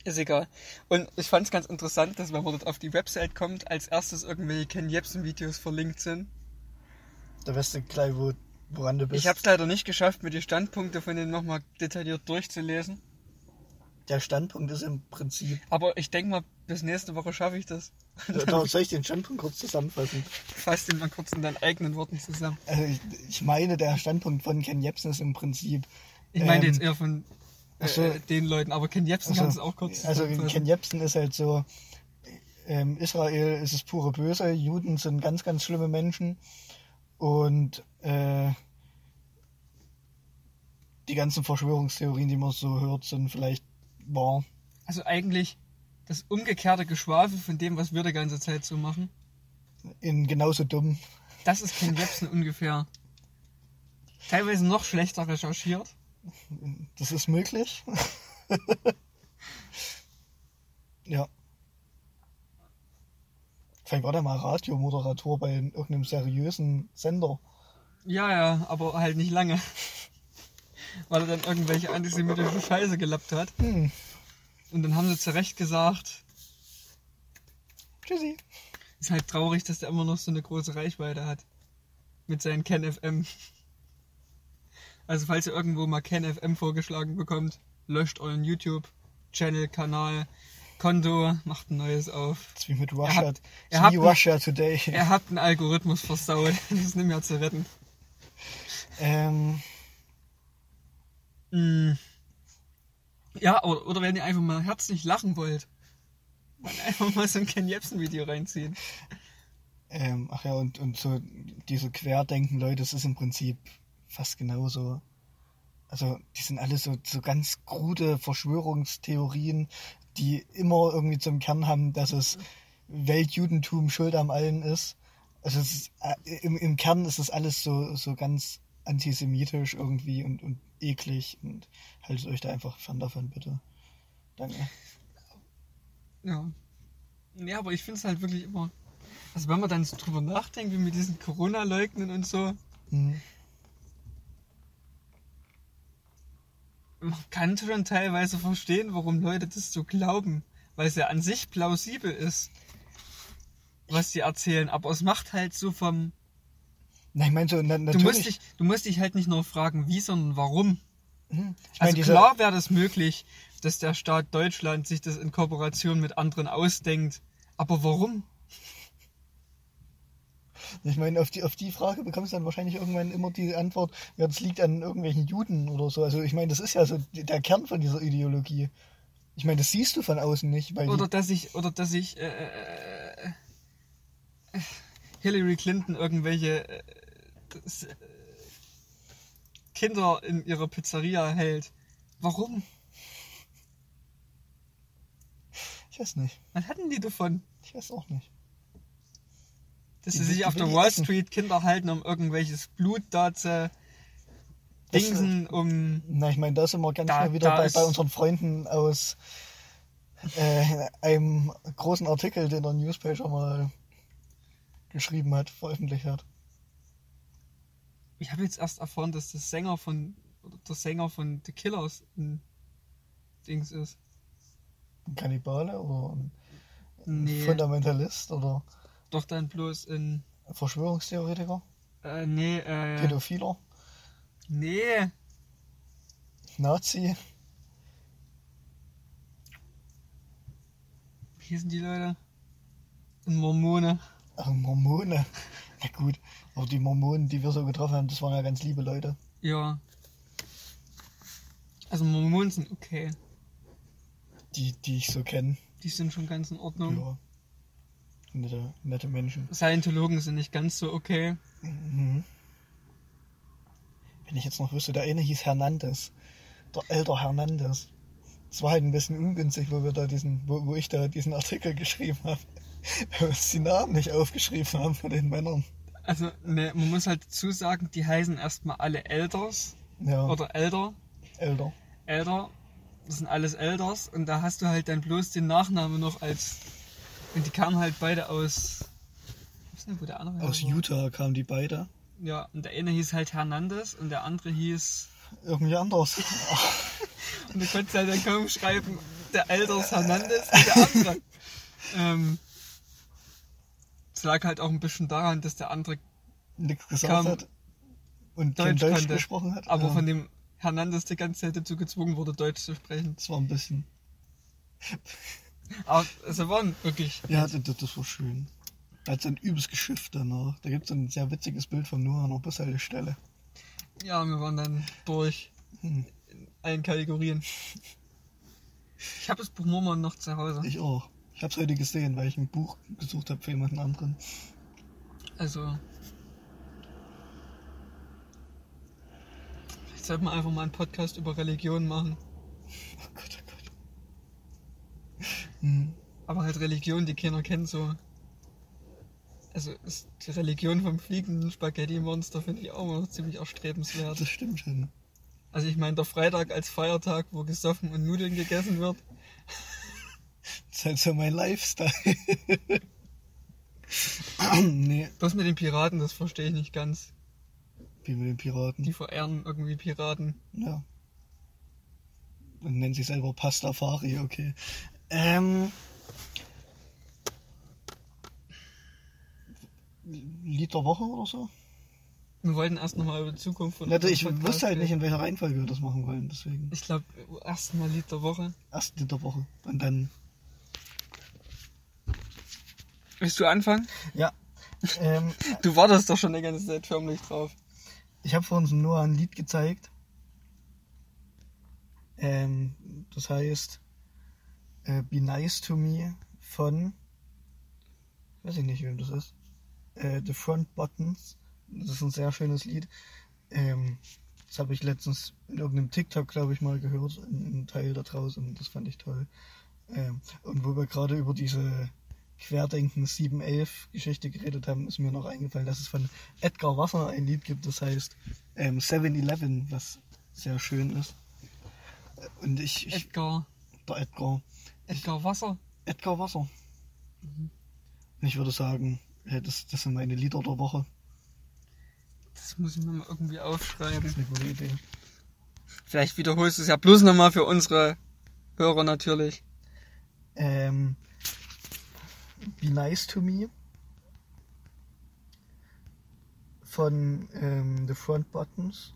Ist egal. Und ich fand es ganz interessant, dass wenn man dort auf die Website kommt, als erstes irgendwelche Ken Jebsen-Videos verlinkt sind. Da weißt du gleich, wo, woran du bist. Ich habe es leider nicht geschafft, mir die Standpunkte von denen nochmal detailliert durchzulesen. Der Standpunkt ist im Prinzip. Aber ich denke mal, bis nächste Woche schaffe ich das. Da soll ich den Standpunkt kurz zusammenfassen? Fass den mal kurz in deinen eigenen Worten zusammen. Also ich, ich meine, der Standpunkt von Ken Jebsen ist im Prinzip. Ich meine ähm, jetzt eher von äh, ach so. äh, den Leuten, aber Ken Jebsen Also, kann es auch kurz also. Ken Jebsen ist halt so, ähm, Israel ist es pure Böse, Juden sind ganz, ganz schlimme Menschen und äh, die ganzen Verschwörungstheorien, die man so hört, sind vielleicht wahr. Also eigentlich das umgekehrte Geschwafel von dem, was wir die ganze Zeit so machen. In genauso dumm. Das ist Ken Jebsen ungefähr. Teilweise noch schlechter recherchiert. Das ist möglich. ja. Vielleicht war der mal Radiomoderator bei irgendeinem seriösen Sender. Ja, ja, aber halt nicht lange. Weil er dann irgendwelche antisemitische Scheiße gelappt hat. Hm. Und dann haben sie zu Recht gesagt, Tschüssi. ist halt traurig, dass der immer noch so eine große Reichweite hat. Mit seinen Ken FM. Also falls ihr irgendwo mal Ken FM vorgeschlagen bekommt, löscht euren YouTube-Channel, Kanal, Konto, macht ein neues auf. Das ist wie mit Russia. ist habt wie einen- Russia Today. Ihr habt einen Algorithmus versaut. Das ist nicht mehr zu retten. Ähm, Mm. Ja, oder, oder wenn ihr einfach mal herzlich lachen wollt, dann einfach mal so ein Ken Jebsen-Video reinziehen. ähm, ach ja, und, und so diese Querdenken-Leute, das ist im Prinzip fast genauso. Also, die sind alle so, so ganz krude Verschwörungstheorien, die immer irgendwie zum Kern haben, dass es Weltjudentum schuld am allen ist. Also, es ist, äh, im, im Kern ist es alles so, so ganz antisemitisch irgendwie und, und eklig und haltet euch da einfach fern davon, bitte. Danke. Ja. Ja, aber ich finde es halt wirklich immer. Also wenn man dann so drüber nachdenkt, wie mit diesen Corona-Leugnen und so, Hm. Man kann schon teilweise verstehen, warum Leute das so glauben. Weil es ja an sich plausibel ist, was sie erzählen. Aber es macht halt so vom. Na, ich meine so, na, Du natürlich. musst, dich, du musst dich halt nicht nur fragen, wie, sondern warum. Hm. Ich meine, Also diese- klar wäre das möglich, dass der Staat Deutschland sich das in Kooperation mit anderen ausdenkt. Aber warum? Ich meine, auf die, auf die Frage bekommst du dann wahrscheinlich irgendwann immer die Antwort, ja, das liegt an irgendwelchen Juden oder so. Also ich meine, das ist ja so der Kern von dieser Ideologie. Ich meine, das siehst du von außen nicht, Oder dass ich, oder dass ich äh, äh, äh, Hillary Clinton irgendwelche äh, das, äh, Kinder in ihrer Pizzeria hält. Warum? ich weiß nicht. Was hatten die davon? Ich weiß auch nicht. Dass sie sich auf der Wall. Street Kinder halten, um irgendwelches Blut da zu dingsen, um Na, ich meine, da sind wir ganz Da- schnell wieder bei, bei unseren Freunden aus äh, einem großen Artikel, den der Newspager mal geschrieben hat, veröffentlicht hat. Ich habe jetzt erst erfahren, dass der Sänger von oder der Sänger von The Killers ein Dings ist. Ein Kannibale oder ein Nee, Fundamentalist oder doch dann bloß ein Verschwörungstheoretiker, äh, nee, äh, Pädophiler, nee, Nazi. wie hießen die Leute? Ein Mormone. Ach, Mormone. Na gut, aber die Mormonen, die wir so getroffen haben, das waren ja ganz liebe Leute. Ja. Also Mormonen sind okay. Die, die ich so kenne. Die sind schon ganz in Ordnung. Ja. Nette, nette Menschen. Scientologen sind nicht ganz so okay. Mhm. Wenn ich jetzt noch wüsste, der eine hieß Hernandez. Der älter Hernandez. Es war halt ein bisschen ungünstig, wo wir da diesen, wo, wo ich da diesen Artikel geschrieben habe. Weil wir uns die Namen nicht aufgeschrieben haben von den Männern. Also, ne, man muss halt dazu sagen, die heißen erstmal alle Elders Ja. oder Elder. Älter. älter. Das sind alles Elders und da hast du halt dann bloß den Nachnamen noch als. Und die kamen halt beide aus. Weiß nicht, wo der andere Aus war. Utah kamen die beide. Ja, und der eine hieß halt Hernandez und der andere hieß. Irgendwie anders. Und du konntest halt dann kaum schreiben, der Elders Hernandez und der andere. ähm, es lag halt auch ein bisschen daran, dass der andere Nichts gesagt hat. Und kein Deutsch, Deutsch konnte. gesprochen hat. Aber ja, von dem Hernandez die ganze Zeit dazu gezwungen wurde, Deutsch zu sprechen. Das war ein bisschen. Aber sie waren wirklich. Ja, das, das war schön. Da hat es ein übelst geschifft danach. Da gibt es ein sehr witziges Bild von Noah noch bis eine Stelle. Ja, wir waren dann durch Hm, in allen Kategorien. Ich habe das Buch Mormon noch zu Hause. ich auch. Ich habe es heute gesehen, weil ich ein Buch gesucht habe für jemanden anderen. Also. Vielleicht sollten wir einfach mal einen Podcast über Religion machen. Oh Gott, oh Gott. Hm. Aber halt Religion, die keiner kennt, so. Also ist die Religion vom fliegenden Spaghetti-Monster finde ich auch noch ziemlich erstrebenswert. Das stimmt schon. Also ich meine, der Freitag als Feiertag, wo gesoffen und Nudeln gegessen wird. Das ist halt so mein Lifestyle. nee, Das mit den Piraten, das verstehe ich nicht ganz. wie mit den Piraten. Die verehren irgendwie Piraten. Ja. Und nennen sich selber Pastafari, okay. Ähm. Lied der Woche oder so? Wir wollten erst nochmal über die Zukunft von unserem ich wusste halt nicht, in welcher Reihenfolge wir das machen wollen, deswegen. Ich glaube, erst mal Lied der Woche. Erst Lied der Woche. Und dann. Willst du anfangen? Ja. ähm, Du wartest doch schon die ganze Zeit förmlich drauf. ich habe vorhin nur ein Lied gezeigt. Ähm, das heißt äh, Be Nice to Me von. Weiß ich nicht, wem das ist. Äh, The Front Buttons. Das ist ein sehr schönes Lied. Ähm, das habe ich letztens in irgendeinem TikTok, glaube ich, mal gehört. Ein Teil da draußen. Das fand ich toll. Ähm, und wo wir gerade über diese Querdenken 711 Geschichte geredet haben, ist mir noch eingefallen, dass es von Edgar Wasser ein Lied gibt, das heißt ähm, 7-Eleven, was sehr schön ist. Äh, Und ich, ich Edgar. der Edgar, Edgar Wasser. Edgar Wasser. Und ich würde sagen, das, das sind meine Lieder der Woche. Das muss ich mir mal irgendwie Das aufschreiben. ist eine gute Idee. Vielleicht wiederholst du es ja bloß nochmal für unsere Hörer natürlich. Ähm, Be Nice to Me von ähm, The Front Buttons.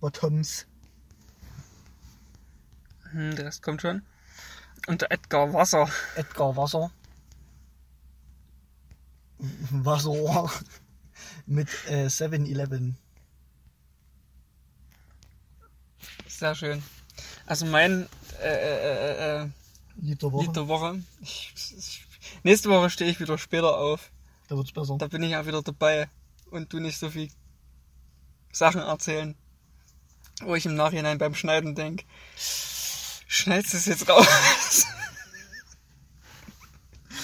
Bottoms. Hm, der Rest kommt schon. Und Edgar Wasser. Edgar Wasser. Wasser. Mit äh, 7-Eleven. Sehr schön. Also mein äh, äh, äh, äh, Lied der Woche. Lied der Woche. Ich, ich, nächste Woche stehe ich wieder später auf. Da wird's besser. Da bin ich ja wieder dabei und du nicht so viel Sachen erzählen, wo ich im Nachhinein beim Schneiden denk, schneidest du es jetzt raus?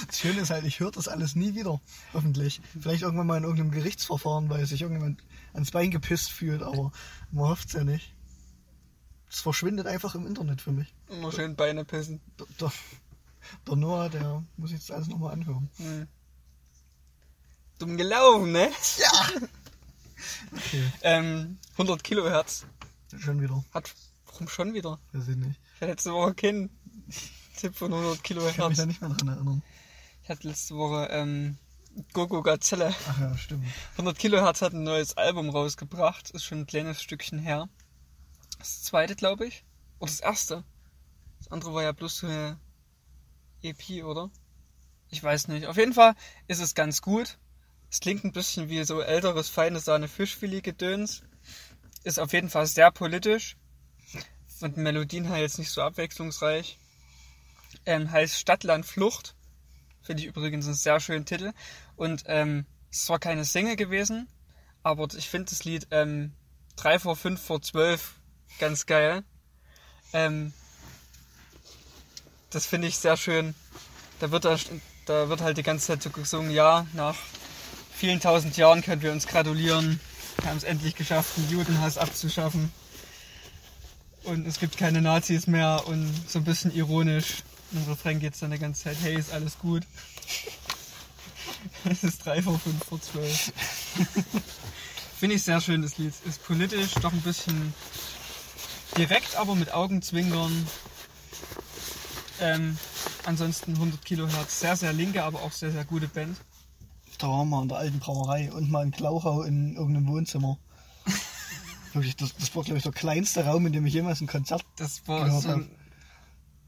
Das Schöne ist halt, ich höre das alles nie wieder. Hoffentlich. Vielleicht irgendwann mal in irgendeinem Gerichtsverfahren, weil sich irgendjemand ans Bein gepisst fühlt, aber man hofft's ja nicht. Das verschwindet einfach im Internet für mich. Immer schön Beine pissen. Der, der, der Noah, der muss jetzt alles nochmal anhören. Hm. Dumm gelaufen, ne? Ja! Okay, Ähm, 100 Kilohertz. schon wieder. Hat, warum schon wieder? Weiß ich nicht. Ich hatte letzte Woche keinen Tipp von 100 Ich kann mich Kilohertz. da nicht mehr dran erinnern. Ich hatte letzte Woche, ähm, Gogo Gazelle. Ach ja, stimmt. 100 Kilohertz hat ein neues Album rausgebracht. Ist schon ein kleines Stückchen her. Das zweite, glaube ich. Oder das erste. Das andere war ja bloß so eine EP, oder? Ich weiß nicht. Auf jeden Fall ist es ganz gut. Es klingt ein bisschen wie so älteres, feines Sahne Fischfilet-Gedöns. Ist auf jeden Fall sehr politisch. Den Melodien her jetzt nicht so abwechslungsreich. Ähm, heißt Stadtland Flucht. Finde ich übrigens einen sehr schönen Titel. Und ähm, es war keine Single gewesen, aber ich finde das Lied ähm, 3 vor 5 vor 12 ganz geil. Ähm, das finde ich sehr schön. Da wird, da, da wird halt die ganze Zeit so gesungen, ja, nach vielen tausend Jahren können wir uns gratulieren. Wir haben es endlich geschafft, den Judenhass abzuschaffen. Und es gibt keine Nazis mehr und so ein bisschen ironisch. Im Refrain geht es dann die ganze Zeit, hey, ist alles gut. Es ist 3 vor 5 vor 12. Finde ich sehr schön, das Lied. Ist politisch, doch ein bisschen direkt, aber mit Augenzwinkern. Ähm, ansonsten 100 Kilohertz, sehr, sehr linke, aber auch sehr, sehr gute Band. Da waren wir in der alten Brauerei und mal in Klauchau in irgendeinem Wohnzimmer. Wirklich, das, das war, glaube ich, der kleinste Raum, in dem ich jemals ein Konzert Das war so ein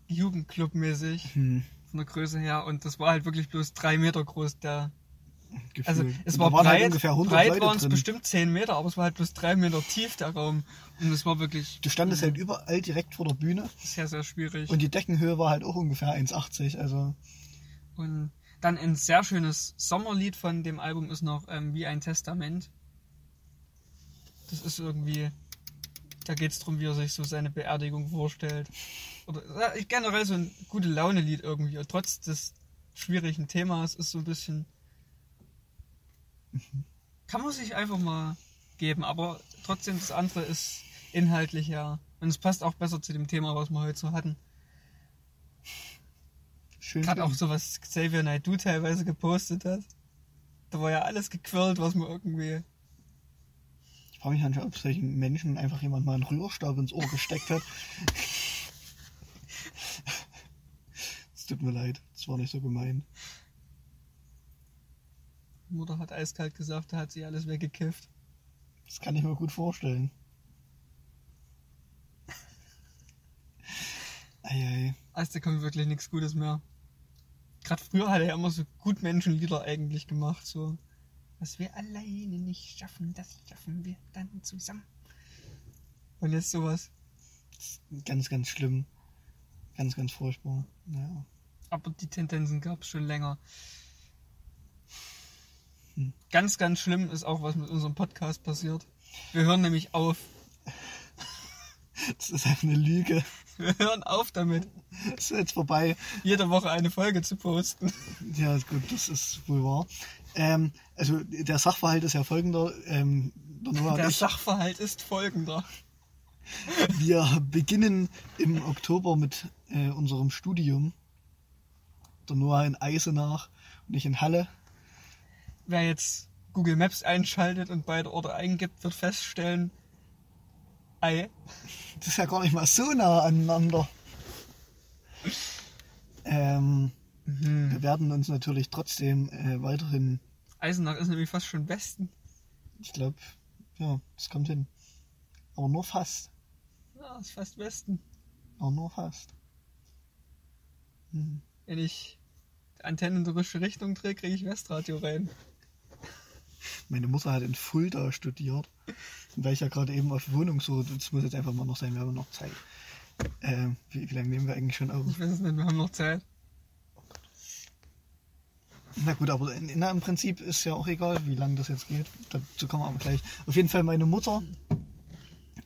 Jugendclub-mäßig Hm, von der Größe her und das war halt wirklich bloß drei Meter groß. Der, gefühlt. also es Und war halt breit, ungefähr 100 breit waren es bestimmt 10 Meter, aber es war halt bloß drei Meter tief der Raum und es war wirklich Du standest halt überall direkt vor der Bühne sehr, sehr schwierig. und die Deckenhöhe war halt auch ungefähr 1,80. Also Und dann ein sehr schönes Sommerlied von dem Album ist noch ähm, Wie ein Testament. Das ist irgendwie, da geht es darum, wie er sich so seine Beerdigung vorstellt. Oder generell so ein gute Laune-Lied irgendwie. Und trotz des schwierigen Themas ist so ein bisschen. Kann man sich einfach mal geben, aber trotzdem das andere ist inhaltlich ja. Und es passt auch besser zu dem Thema, was wir heute so hatten. schön. Gerade auch so, was Xavier Naidoo teilweise gepostet hat. Da war ja alles gequirlt, was man irgendwie. Ich frage mich manchmal, ob solchen Menschen einfach jemand mal einen Rührstab ins Ohr gesteckt hat. Es tut mir leid, das war nicht so gemein. Mutter hat eiskalt gesagt, da hat sie alles weggekifft. Das kann ich mir gut vorstellen. Eieiei. Also da kommt wirklich nichts Gutes mehr. Gerade früher hat er ja immer so gut Menschenlieder eigentlich gemacht, so. Was wir alleine nicht schaffen, das schaffen wir dann zusammen. Und jetzt sowas. Ganz, ganz schlimm. Ganz, ganz furchtbar. Naja. Aber die Tendenzen gab es schon länger. Hm. Ganz, ganz schlimm ist auch, was mit unserem Podcast passiert. Wir hören nämlich auf. Das ist einfach eine Lüge. Wir hören auf damit, Das ist jetzt vorbei. jede Woche eine Folge zu posten. Ja, gut, das ist wohl wahr. Ähm, also der Sachverhalt ist ja folgender. Ähm, der Der ich, Sachverhalt ist folgender. wir beginnen im Oktober mit äh, unserem Studium. Der Noah in Eisenach und ich in Halle. Wer jetzt Google Maps einschaltet und beide Orte eingibt, wird feststellen, Ei, Das ist ja gar nicht mal so nah aneinander. Ähm, Wir werden uns natürlich trotzdem äh, weiterhin, Eisenach ist nämlich fast schon Westen. ich glaube, ja, das kommt hin. Aber nur fast. Ja, ist fast Westen. Aber nur fast. Hm. Wenn ich die Antennen in die richtige Richtung drehe, kriege ich Westradio rein. Meine Mutter hat in Fulda studiert. Und weil ich ja gerade eben auf Wohnungssuche, das muss jetzt einfach mal noch sein, wir haben noch Zeit. Ähm, wie, wie lange nehmen wir eigentlich schon auf? Ich weiß es nicht, wir haben noch Zeit. Na gut, aber na, im Prinzip ist ja auch egal, wie lange das jetzt geht. Dazu kommen wir aber gleich. Auf jeden Fall meine Mutter,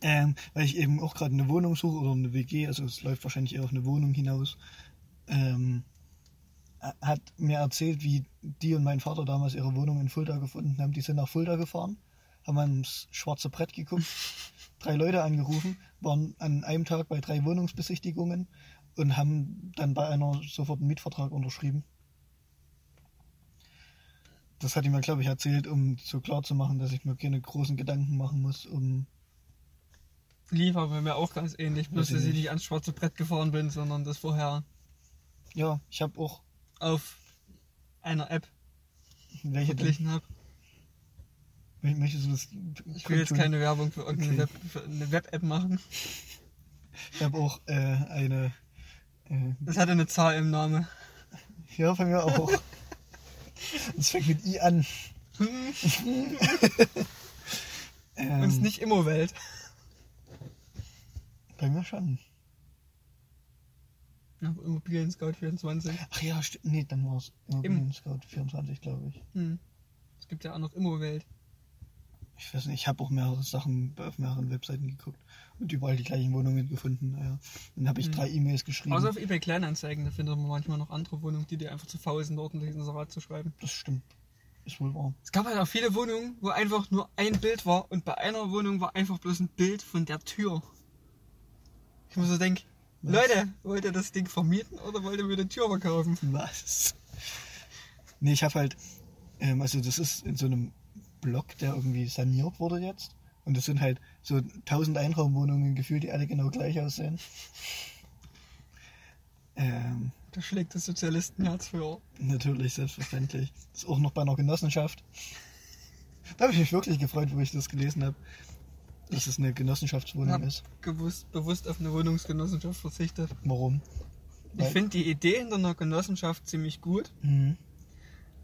ähm, weil ich eben auch gerade eine Wohnung suche oder eine WG, also es läuft wahrscheinlich eher auf eine Wohnung hinaus, ähm, äh, hat mir erzählt, wie die und mein Vater damals ihre Wohnung in Fulda gefunden haben. Die sind nach Fulda gefahren, haben ans schwarze Brett geguckt, drei Leute angerufen, waren an einem Tag bei drei Wohnungsbesichtigungen und haben dann bei einer sofort einen Mietvertrag unterschrieben. Das hat die mir, glaube ich, erzählt, um so klar zu machen, dass ich mir keine großen Gedanken machen muss, um. Lief aber mir auch ganz ähnlich, bloß ich dass ich nicht. ans schwarze Brett gefahren bin, sondern das vorher Ja, ich habe auch auf einer App welche denn? verglichen habe. Möchtest du das? Ich will jetzt kundtun? keine Werbung für irgendeine Okay. Web, eine Web-App machen. Ich habe auch äh, eine. Äh, Das hatte eine Zahl im Namen. ja, von mir auch. Es fängt mit I an. ähm, Und es ist nicht Immowelt. Bei mir schon. Ja, Immobilien Scout 24. Ach ja, sti- nee, dann war es Immobilien Scout 24, glaube ich. Hm. Es gibt ja auch noch Immowelt. Ich weiß nicht, ich habe auch mehrere Sachen auf mehreren Webseiten geguckt und überall die gleichen Wohnungen gefunden. Naja. Dann habe ich Hm. drei E-Mails geschrieben. Außer auf eBay Kleinanzeigen, da findet man manchmal noch andere Wohnungen, die dir einfach zu faul sind, ordentlich ins Rad zu schreiben. das stimmt. Ist wohl wahr. Es gab halt auch viele Wohnungen, wo einfach nur ein Bild war und bei einer Wohnung war einfach bloß ein Bild von der Tür. Ich muss so denken? Leute, wollt ihr das Ding vermieten oder wollt ihr mir eine Tür verkaufen? Was? Nee, ich habe halt, ähm, also das ist in so einem Block, der irgendwie saniert wurde jetzt. Und das sind halt so 1000 Einraumwohnungen gefühlt, die alle genau gleich aussehen. Ähm, Da schlägt das Sozialistenherz für. natürlich, selbstverständlich. Ist auch noch bei einer Genossenschaft. Da habe ich mich wirklich gefreut, wo ich das gelesen habe, dass es eine Genossenschaftswohnung ist. gewusst, bewusst auf eine Wohnungsgenossenschaft verzichtet. Warum? Ich Weil- finde die Idee hinter einer Genossenschaft ziemlich gut. Mhm.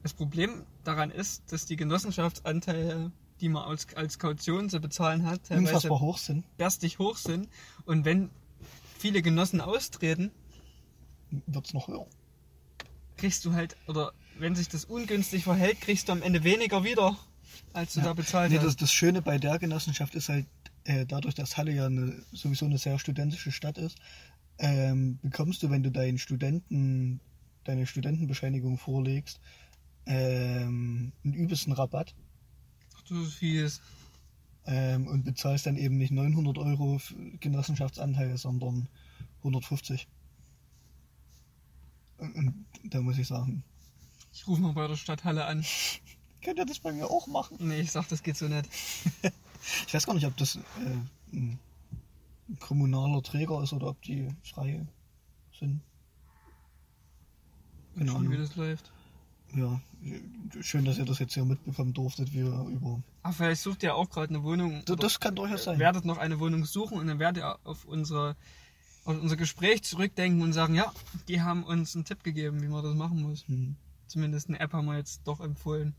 Das Problem daran ist, dass die Genossenschaftsanteile, die man als, als Kaution zu bezahlen hat, Unfassbar hoch sind, berstig hoch sind. Und wenn viele Genossen austreten, wird es noch höher. kriegst du halt, oder wenn sich das ungünstig verhält, kriegst du am Ende weniger wieder, als du Ja. da bezahlt Nee, hast. das, das Schöne bei der Genossenschaft ist halt, äh, dadurch, dass Halle ja eine, sowieso eine sehr studentische Stadt ist, ähm, bekommst du, wenn du deinen Studenten, deine Studentenbescheinigung vorlegst, ähm, einen übelsten Rabatt Du fies. ähm, und bezahlst dann eben nicht 900 Euro Genossenschaftsanteil, sondern 150. Und, und da muss ich sagen, Ich rufe mal bei der Stadthalle an. könnt ihr das bei mir auch machen? Nee, ich sag, das geht so nicht. Ich weiß gar nicht, ob das äh, ein kommunaler Träger ist oder ob die frei sind. Schon, wie das läuft. Ja, schön, dass ihr das jetzt hier mitbekommen durftet, wie wir über. Ach, vielleicht sucht ihr auch gerade eine Wohnung. Das, das kann durchaus sein. werdet noch eine Wohnung suchen und dann werdet ihr auf unsere auf unser Gespräch zurückdenken und sagen, ja, die haben uns einen Tipp gegeben, wie man das machen muss. Hm. Zumindest eine App haben wir jetzt doch empfohlen.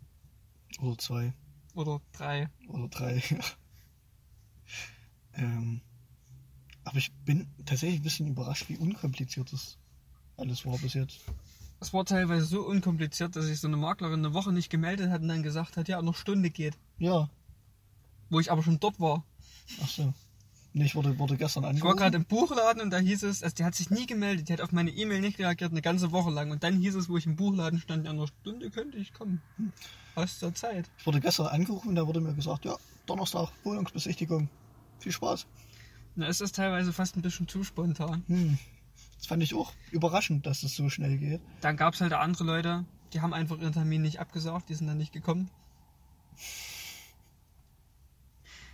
Oder zwei. Oder drei. Oder drei. ähm, aber ich bin tatsächlich ein bisschen überrascht, wie unkompliziert das alles war bis jetzt. Es war teilweise so unkompliziert, dass sich so eine Maklerin eine Woche nicht gemeldet hat und dann gesagt hat, ja, noch Stunde geht. Ja, Wo ich aber schon dort war. ach so. Nee, ich wurde, wurde gestern Ich war angerufen. gerade im Buchladen und da hieß es, also die hat sich nie gemeldet, die hat auf meine E-Mail nicht reagiert, eine ganze Woche lang. Und dann hieß es, wo ich im Buchladen stand, ja, in einer Stunde könnte ich kommen. Hast du Zeit? Ich wurde gestern angerufen und da wurde mir gesagt, ja, Donnerstag, Wohnungsbesichtigung. Viel Spaß. Na, ist das teilweise fast ein bisschen zu spontan. Hm. Das fand ich auch überraschend, dass das so schnell geht. Dann gab es halt andere Leute, die haben einfach ihren Termin nicht abgesagt, die sind dann nicht gekommen.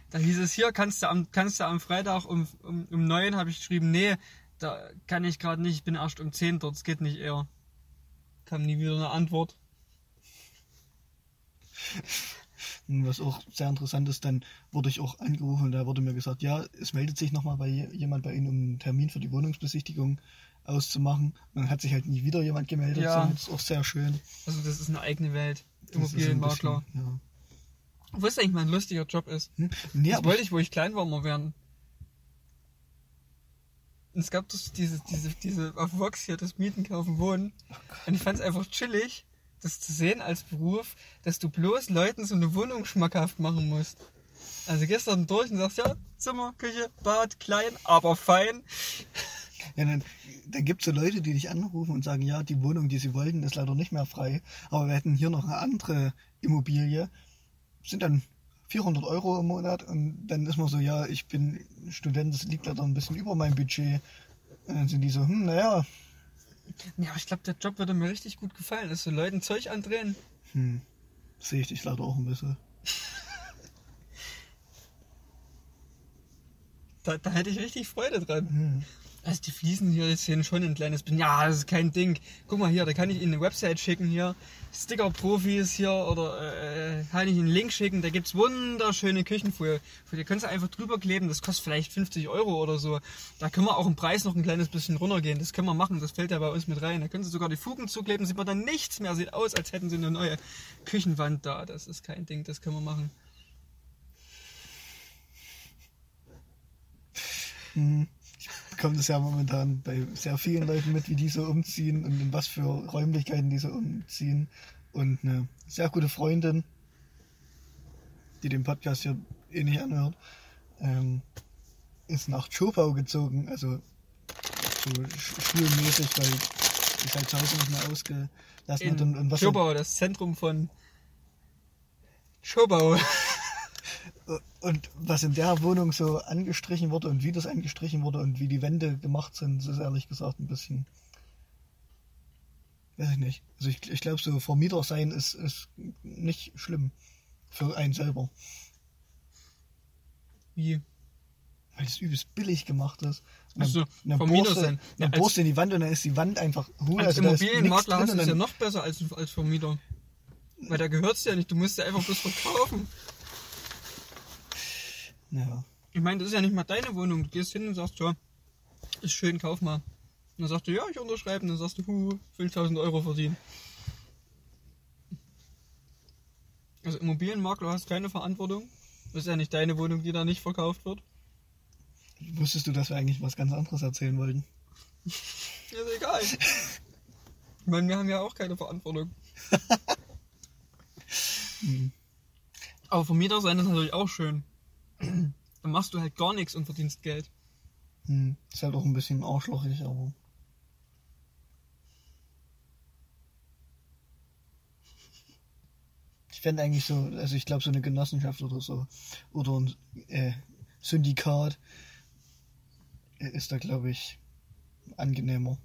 Da hieß es hier, kannst du am, kannst du am Freitag um, um, um 9, habe ich geschrieben, nee, da kann ich gerade nicht, ich bin erst um 10 dort, es geht nicht eher. Kam nie wieder eine Antwort. Und was auch sehr interessant ist, dann wurde ich auch angerufen und da wurde mir gesagt, ja, es meldet sich nochmal bei je- jemand bei Ihnen, um einen Termin für die Wohnungsbesichtigung auszumachen. Und dann hat sich halt nie wieder jemand gemeldet. Ja. So, Das ist auch sehr schön. Also das ist eine eigene Welt. Immobilienmakler. Ja. Was eigentlich mein lustiger Job ist. Hm? Nee, das wollte ich, wo ich klein war, mal werden. Und es gab das, diese, diese, diese, auf Vox hier, das Mieten, Kaufen, Wohnen. Und ich fand es einfach chillig, das zu sehen als Beruf, dass du bloß Leuten so eine Wohnung schmackhaft machen musst. Also gestern durch und sagst, ja, Zimmer, Küche, Bad, klein, aber fein. Ja, dann, dann gibt es so Leute, die dich anrufen und sagen, ja, die Wohnung, die sie wollten, ist leider nicht mehr frei. Aber wir hätten hier noch eine andere Immobilie. Sind dann 400 Euro im Monat und dann ist man so, ja, ich bin Student, das liegt leider ein bisschen über meinem Budget. Und dann sind die so, hm, naja, Ja, aber ich glaube, der Job würde mir richtig gut gefallen, dass so Leuten Zeug andrehen. hm, sehe ich dich leider auch ein bisschen. Da, da hätte ich richtig Freude dran. Hm. Also die Fliesen hier sehen schon ein kleines bisschen. Ja, das ist kein Ding. Guck mal hier, da kann ich Ihnen eine Website schicken hier. Sticker-Profis hier oder äh, kann ich Ihnen einen Link schicken. Da gibt's wunderschöne Küchenfolie. Die können Sie einfach drüber kleben. Das kostet vielleicht 50 Euro oder so. Da können wir auch im Preis noch ein kleines bisschen runtergehen. Das können wir machen. Das fällt ja bei uns mit rein. Da können Sie sogar die Fugen zukleben. Sieht man dann nichts mehr. Sieht aus, als hätten Sie eine neue Küchenwand da. Das ist kein Ding. Das können wir machen. Hm. Ich bekomme das ja momentan bei sehr vielen Leuten mit, wie die so umziehen und in was für Räumlichkeiten die so umziehen. Und eine sehr gute Freundin, die den Podcast hier eh nicht anhört, ähm, ist nach Schopau gezogen, also so sch- schulmäßig, weil die halt zu Hause nicht mehr ausgelassen hat. Und, und, was Schobau, das Zentrum von Schobau. Und was in der Wohnung so angestrichen wurde und wie das angestrichen wurde und wie die Wände gemacht sind, das ist ehrlich gesagt ein bisschen. Weiß ich nicht. Also ich, ich glaube, so Vermieter sein ist, ist nicht schlimm. Für einen selber. Wie? Weil es übelst billig gemacht ist. Und Ach so, dann Vermieter sein. Ja, Dann als- bohrst du in die Wand und dann ist die Wand einfach hohl. Als also Immobilienmakler hast du es ja noch besser als, als Vermieter. Weil da gehört's ja nicht, du musst ja einfach bloß verkaufen. Ja. Ich meine, das ist ja nicht mal deine Wohnung. Du gehst hin und sagst, ja, ist schön, kauf mal. Und dann sagst du, ja, ich unterschreibe. Und dann sagst du, hu, 5000 Euro verdienen. Also Immobilienmakler hast keine Verantwortung. Das ist ja nicht deine Wohnung, die da nicht verkauft wird. Wusstest du, dass wir eigentlich was ganz anderes erzählen wollten? Ist egal. Ich meine, wir haben ja auch keine Verantwortung. Hm. Aber Vermieter sein ist natürlich auch schön. Dann machst du halt gar nichts und verdienst Geld. Hm. Ist halt auch ein bisschen arschlochig, aber. Ich fände eigentlich so, also ich glaube so eine Genossenschaft oder so, oder ein äh, Syndikat äh, ist da glaube ich angenehmer.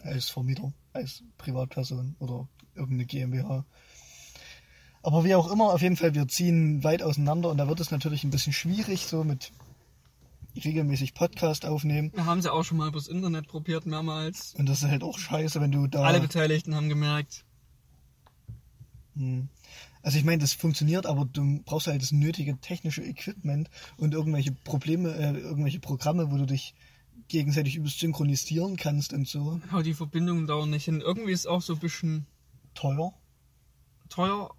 Als Vermieter, als Privatperson oder irgendeine GmbH. Aber wie auch immer, auf jeden Fall, wir ziehen weit auseinander und da wird es natürlich ein bisschen schwierig, so mit regelmäßig Podcast aufnehmen. Wir haben sie auch schon mal übers Internet probiert, mehrmals. Und das ist halt auch scheiße, wenn du da. Alle Beteiligten haben gemerkt, Hm. Also ich meine, das funktioniert, aber du brauchst halt das nötige technische Equipment und irgendwelche Probleme, äh, irgendwelche Programme, wo du dich gegenseitig übelst synchronisieren kannst und so. aber die Verbindungen dauern nicht hin. Irgendwie ist es auch so ein bisschen Teuer. teuer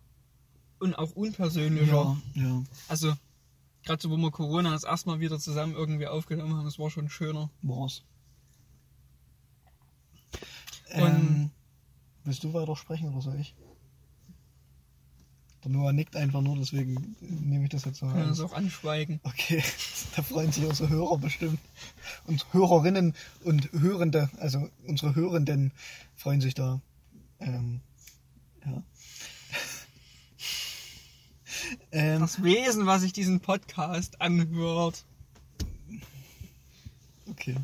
und auch unpersönlicher. ja. Also, gerade so, wo wir Corona das erstmal wieder zusammen irgendwie aufgenommen haben, das war schon schöner. War's. Und- Ähm, willst du weitersprechen oder soll ich? Der Noah nickt einfach nur, deswegen nehme ich das jetzt so Können wir an. das auch anschweigen. Okay, da freuen sich unsere Hörer bestimmt. Und Hörerinnen und Hörende, also unsere Hörenden freuen sich da. Ähm, ja. Ähm, Das Wesen, was sich diesen Podcast anhört. okay.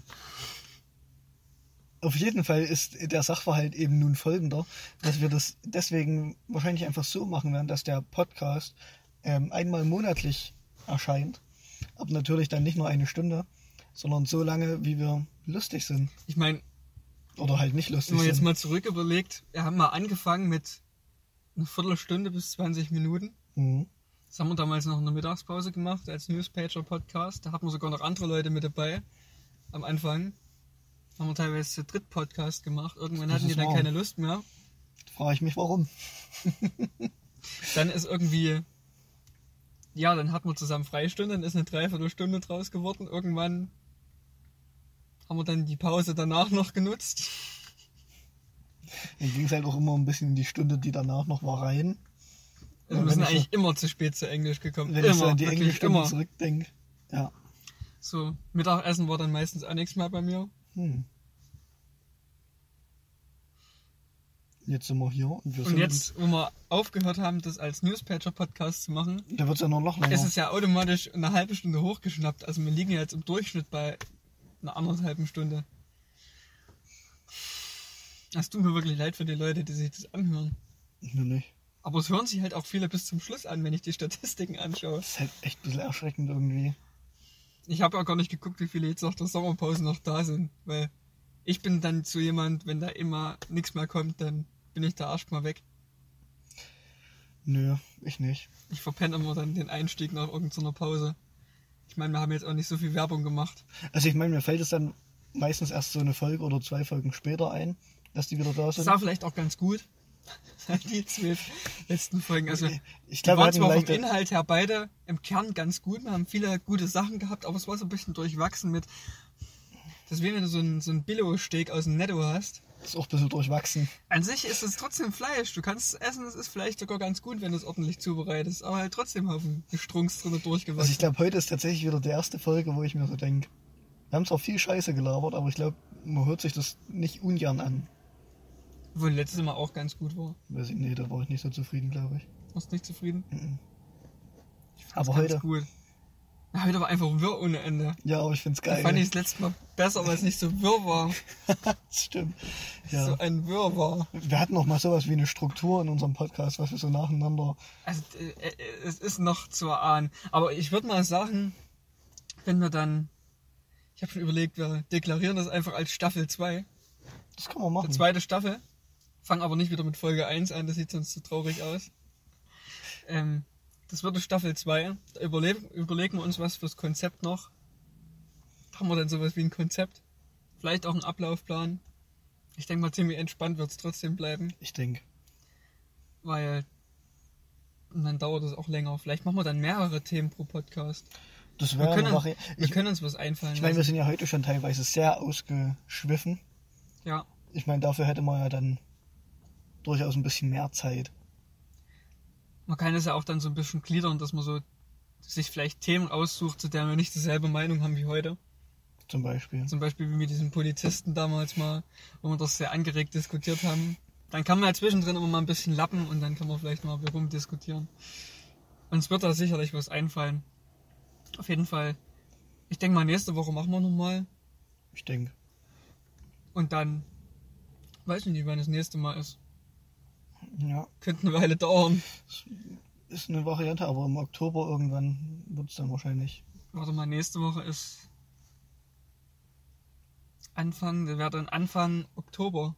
Auf jeden Fall ist der Sachverhalt eben nun folgender, dass wir das deswegen wahrscheinlich einfach so machen werden, dass der Podcast ähm, einmal monatlich erscheint. Aber natürlich dann nicht nur eine Stunde, sondern so lange, wie wir lustig sind. Ich meine, Oder halt nicht lustig wenn man jetzt sind. mal zurück überlegt, wir haben mal angefangen mit einer Viertelstunde bis 20 Minuten. Mhm. Das haben wir damals noch in der Mittagspause gemacht als Newspager-Podcast. Da hatten wir sogar noch andere Leute mit dabei. Am Anfang haben wir teilweise zu dritt Podcast gemacht. Irgendwann Das hatten die dann wahr. keine Lust mehr. Frage ich mich, warum. Dann ist irgendwie, ja, dann hatten wir zusammen Freistunde, dann ist eine Dreiviertelstunde draus geworden. Irgendwann haben wir dann die Pause danach noch genutzt. Dann ging es halt auch immer ein bisschen in die Stunde, die danach noch war, rein. Wir sind eigentlich immer zu spät zu Englisch gekommen. Wenn ich so immer, an die Englischstunde immer. zurückdenke. Ja. So, Mittagessen war dann meistens auch nichts mehr bei mir. Hm. Jetzt sind wir hier und wir Und jetzt, wo wir aufgehört haben, das als Newspager-Podcast zu machen, Da wird es ja noch noch länger. ist es ja automatisch eine halbe Stunde hochgeschnappt. Also wir liegen ja jetzt im Durchschnitt bei einer anderthalben Stunde. Das tut mir wirklich leid für die Leute, die sich das anhören. Mir nicht. Aber es hören sich halt auch viele bis zum Schluss an, wenn ich die Statistiken anschaue. Das ist halt echt ein bisschen erschreckend irgendwie. Ich habe ja gar nicht geguckt, wie viele jetzt nach der Sommerpause noch da sind, weil ich bin dann zu jemand, wenn da immer nichts mehr kommt, dann bin ich da erstmal weg. Nö, ich nicht. Ich verpenne immer dann den Einstieg nach irgendeiner Pause. Ich meine, wir haben jetzt auch nicht so viel Werbung gemacht. Also ich meine, mir fällt es dann meistens erst so eine Folge oder zwei Folgen später ein, dass die wieder da Das sind. war vielleicht auch ganz gut. Die zwölf letzten Folgen. Also, Ich glaube, wir waren zwar vom Inhalt her beide im Kern ganz gut. Wir haben viele gute Sachen gehabt, aber es war so ein bisschen durchwachsen mit. Deswegen, wenn du so einen, so einen Billo-Steak aus dem Netto hast. ist auch ein bisschen durchwachsen. An sich ist es trotzdem Fleisch. Du kannst es essen, es ist vielleicht sogar ganz gut, wenn du es ordentlich zubereitest. Aber halt trotzdem auf dem Gestrunks drin Also durchgewachsen. ich glaube, heute ist tatsächlich wieder die erste Folge, wo ich mir so denke, wir haben zwar viel Scheiße gelabert, aber ich glaube, man hört sich das nicht ungern an. Obwohl letztes Mal auch ganz gut war. Weiß ich, nee, da war ich nicht so zufrieden, glaube ich. Warst nicht zufrieden? Mhm. Fand's Aber heute, gut. Ja, heute war einfach wirr ohne Ende. ja, aber ich find's Da geil. fand ich das letzte Mal besser, weil es nicht so wirr war. stimmt. Ja. So ein Wirr war. Wir hatten noch mal sowas wie eine Struktur in unserem Podcast, was wir so nacheinander. Also, äh, äh, es ist noch zu erahnen. Aber ich würde mal sagen, wenn wir dann. Ich habe schon überlegt, wir deklarieren das einfach als Staffel 2. Das kann man machen. Die zweite Staffel. Fangen aber nicht wieder mit Folge 1 an, das sieht sonst zu traurig aus. Ähm, das wird eine Staffel 2. Da überlegen, überlegen wir uns was fürs Konzept noch. Haben wir dann sowas wie ein Konzept? Vielleicht auch einen Ablaufplan. Ich denke mal, ziemlich entspannt wird es trotzdem bleiben, Ich denke. weil und dann dauert es auch länger. Vielleicht machen wir dann mehrere Themen pro Podcast. Das Wir wäre eine können, Vari wir Ich, können uns was einfallen ich meine, wir sind ja heute schon teilweise sehr ausgeschwiffen. Ja, Ich meine, dafür hätte man ja dann durchaus ein bisschen mehr Zeit. man kann es ja auch dann so ein bisschen gliedern, dass man so sich vielleicht Themen aussucht, zu denen wir nicht dieselbe Meinung haben wie heute. Zum Beispiel. Zum Beispiel wie mit diesen Polizisten damals mal, wo wir das sehr angeregt diskutiert haben. Dann kann man ja zwischendrin immer mal ein bisschen lappen und dann kann man vielleicht mal rumdiskutieren. Uns wird da sicherlich was einfallen. Auf jeden Fall. Ich denke mal, nächste Woche machen wir nochmal. Ich denke. Und dann, weiß ich nicht, wann das nächste Mal ist. Ja, Könnte eine Weile dauern. ist eine Variante, aber im Oktober irgendwann wird es dann wahrscheinlich. Warte mal, nächste Woche ist Anfang, das wäre dann Anfang Oktober.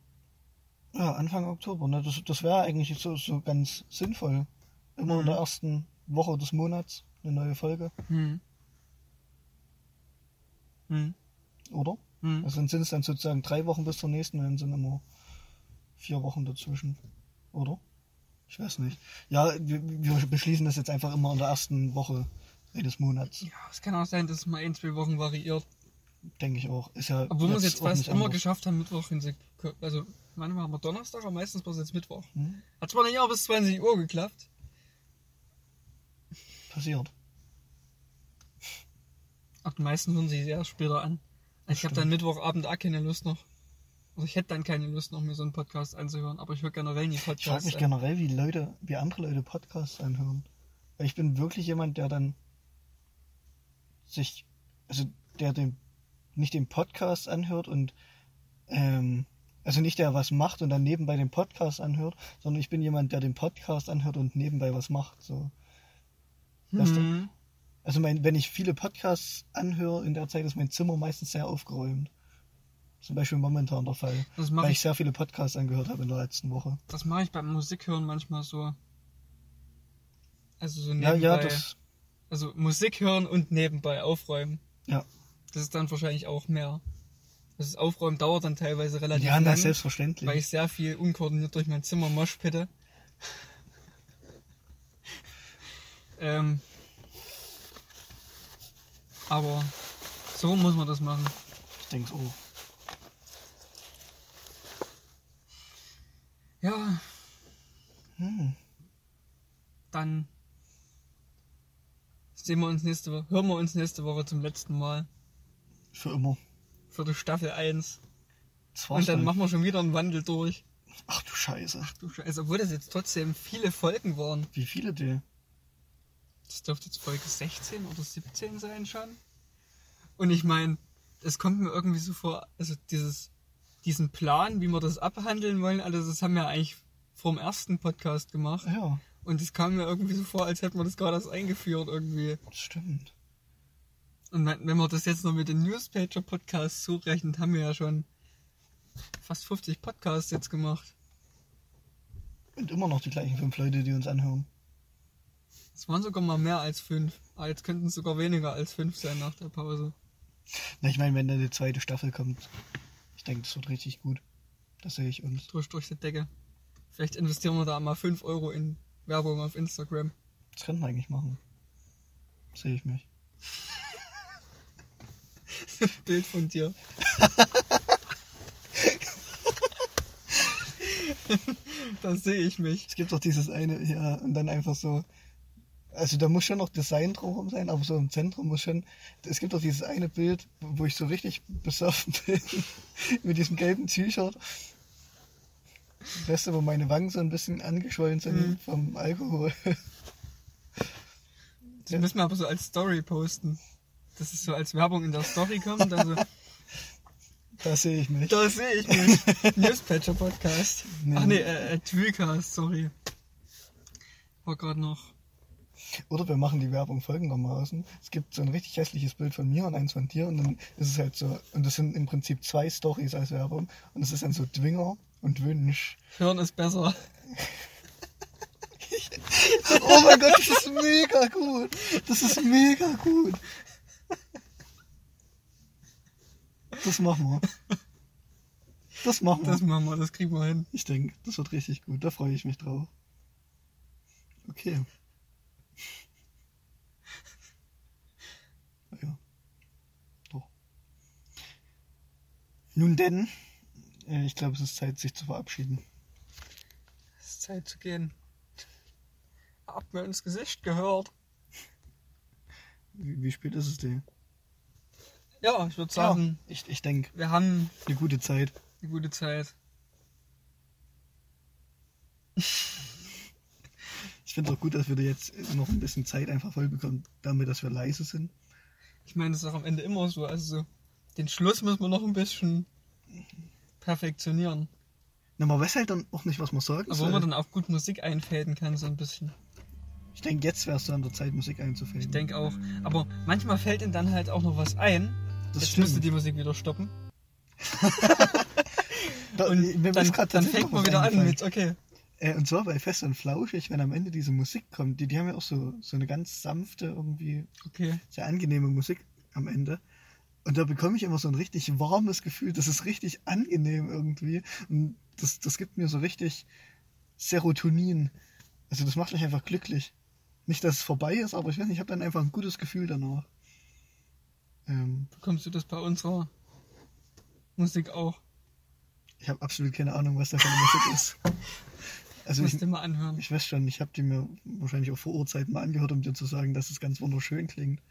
Ja, Anfang Oktober. Ne? Das, das wäre eigentlich so, so ganz sinnvoll. Immer in Mhm. der ersten Woche des Monats eine neue Folge, Hm. Hm. oder? Hm. Also dann sind es dann sozusagen drei Wochen bis zur nächsten, dann sind immer vier Wochen dazwischen, oder? Ich weiß nicht. Ja, wir, wir beschließen das jetzt einfach immer in der ersten Woche eines Monats, Ja, es kann auch sein, dass es mal ein, zwei Wochen variiert. denke ich auch. Ist ja Obwohl wir es jetzt fast immer anders. geschafft haben, Mittwoch hinzukommen. Also, manchmal haben wir Donnerstag, aber meistens war es jetzt Mittwoch. Hm? Hat zwar nicht auch bis 20 Uhr geklappt. Passiert. Ach, die meisten hören sich sehr später an. Ich habe dann. Mittwochabend auch keine Lust noch. Also ich hätte dann keine Lust noch, mir so einen Podcast anzuhören. Aber ich höre generell nie Ich frage Podcasts. mich an. generell, wie Leute, wie andere Leute Podcasts anhören. Weil ich bin wirklich jemand, der dann sich, also der den, nicht den Podcast anhört und, ähm, also nicht der was macht und dann nebenbei den Podcast anhört, sondern ich bin jemand, der den Podcast anhört und nebenbei was macht. So. Weißt du? Hm. Also mein, wenn ich viele Podcasts anhöre, in der Zeit ist mein Zimmer meistens sehr aufgeräumt. Zum Beispiel momentan der Fall. Das mache Weil ich, ich sehr viele Podcasts angehört habe in der letzten Woche. das mach ich beim Musikhören manchmal so. Also so Ja, nebenbei. ja, das, Also Musik hören und nebenbei aufräumen. ja. Das ist dann wahrscheinlich auch mehr. Das Aufräumen dauert dann teilweise relativ Ja, lang, ist selbstverständlich. weil ich sehr viel unkoordiniert durch mein Zimmer moshpitte. ähm, aber so muss man das machen. Ich denke auch. Ja, Hm. dann sehen wir uns nächste Woche, hören wir uns nächste Woche zum letzten Mal Für immer. für die Staffel 1. Das war's Und dann machen wir schon wieder einen Wandel durch. Ach du Scheiße. Du Scheiße, obwohl das jetzt trotzdem viele Folgen waren. Wie viele die? Das dürfte jetzt Folge 16 oder 17 sein schon. Und ich meine, es kommt mir irgendwie so vor, also dieses, diesen Plan, wie wir das abhandeln wollen, alles, das haben wir eigentlich vor dem ersten Podcast gemacht. Ja, Und es kam mir irgendwie so vor, als hätten wir das gerade erst eingeführt irgendwie. das stimmt. Und wenn man das jetzt noch mit den Newspager-Podcasts zurechnet, haben wir ja schon fast 50 Podcasts jetzt gemacht. Und immer noch die gleichen fünf Leute, die uns anhören. Es waren sogar mal mehr als fünf. Aber jetzt könnten es sogar weniger als fünf sein nach der Pause. Na, ich meine, wenn dann die zweite Staffel kommt, denke, das wird richtig gut. Das sehe ich uns. Durch, durch die Decke. Vielleicht investieren wir da mal 5 Euro in Werbung auf Instagram. Das könnten wir eigentlich machen. Sehe ich mich. Bild von dir. da sehe ich mich. Es gibt doch dieses eine, ja, und dann einfach so. Also da muss schon noch Design drumherum sein, aber so im Zentrum muss schon. Es gibt doch dieses eine Bild, wo ich so richtig besoffen bin. mit diesem gelben T-Shirt. Weißt du, wo meine Wangen so ein bisschen angeschwollen sind Mhm. vom Alkohol. Das müssen wir aber so als Story posten. Das ist so als Werbung in der Story kommt und dann so, Da sehe ich mich. da sehe ich mich. Newspatcher Podcast. Nee. Ach nee, äh, äh Twilcast, sorry. War gerade noch. Oder wir machen die Werbung folgendermaßen. Es gibt so ein richtig hässliches Bild von mir und eins von dir und dann ist es halt so, und das sind im Prinzip zwei Stories als Werbung und es ist dann so Dwinger und Wünsch. Hören ist besser. Oh mein Gott, das ist mega gut. Das ist mega gut. Das machen wir. Das machen wir. Das machen wir, das kriegen wir hin. Ich denke, das wird richtig gut. Da freue ich mich drauf. Okay. Nun denn, äh, ich glaube, es ist Zeit, sich zu verabschieden. Es ist Zeit zu gehen. Hab mir ins Gesicht gehört. Wie, wie spät ist es denn? Ja, ich würde sagen, ich, ich denke, wir haben eine gute Zeit. eine gute Zeit. Ich finde es auch gut, dass wir jetzt noch ein bisschen Zeit einfach voll bekommen, damit, dass wir leise sind. Ich meine, das ist auch am Ende immer so. Also so, den Schluss müssen wir noch ein bisschen perfektionieren. Na, man weiß halt dann auch nicht, was man sagen Aber wo soll. man dann auch gut Musik einfäden kann, so ein bisschen. Ich denke, jetzt wärst du an der Zeit, Musik einzufällen. Ich denke auch. Aber manchmal fällt ihnen dann halt auch noch was ein. das Jetzt stimmt. müsste die Musik wieder stoppen. Da, Und dann, dann fängt man wieder an mit, okay. Äh, und zwar bei Fest und Flauschig, wenn am Ende diese Musik kommt, die, die haben ja auch so, so eine ganz sanfte, irgendwie Okay. sehr angenehme Musik am Ende. Und da bekomme ich immer so ein richtig warmes Gefühl. Das ist richtig angenehm irgendwie. Und das, das gibt mir so richtig Serotonin. Also das macht mich einfach glücklich. Nicht, dass es vorbei ist, aber ich weiß nicht, ich habe dann einfach ein gutes Gefühl danach. Ähm, Bekommst du das bei unserer Musik auch? ich habe absolut keine Ahnung, was da für eine Musik ist. Also Musst ich, mal anhören. ich weiß schon, ich habe die mir wahrscheinlich auch vor Urzeiten mal angehört, um dir zu sagen, dass es ganz wunderschön klingt.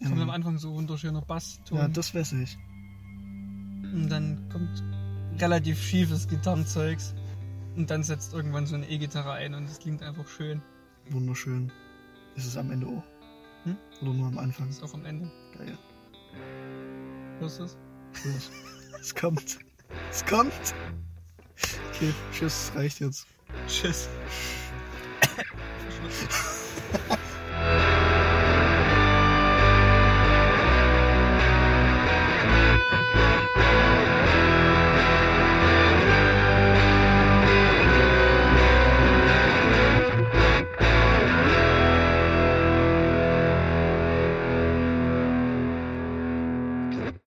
Kommt Ähm, am Anfang so wunderschöner Basston. ja, das weiß ich. und dann kommt relativ schiefes Gitarrenzeugs. Und dann setzt irgendwann so eine E-Gitarre ein und es klingt einfach schön. Wunderschön. Ist es am Ende auch? Hm? Oder nur am Anfang? Ist auch am Ende. Geil. Hörst du es? Es kommt. Es kommt. Okay, tschüss, reicht jetzt. Tschüss.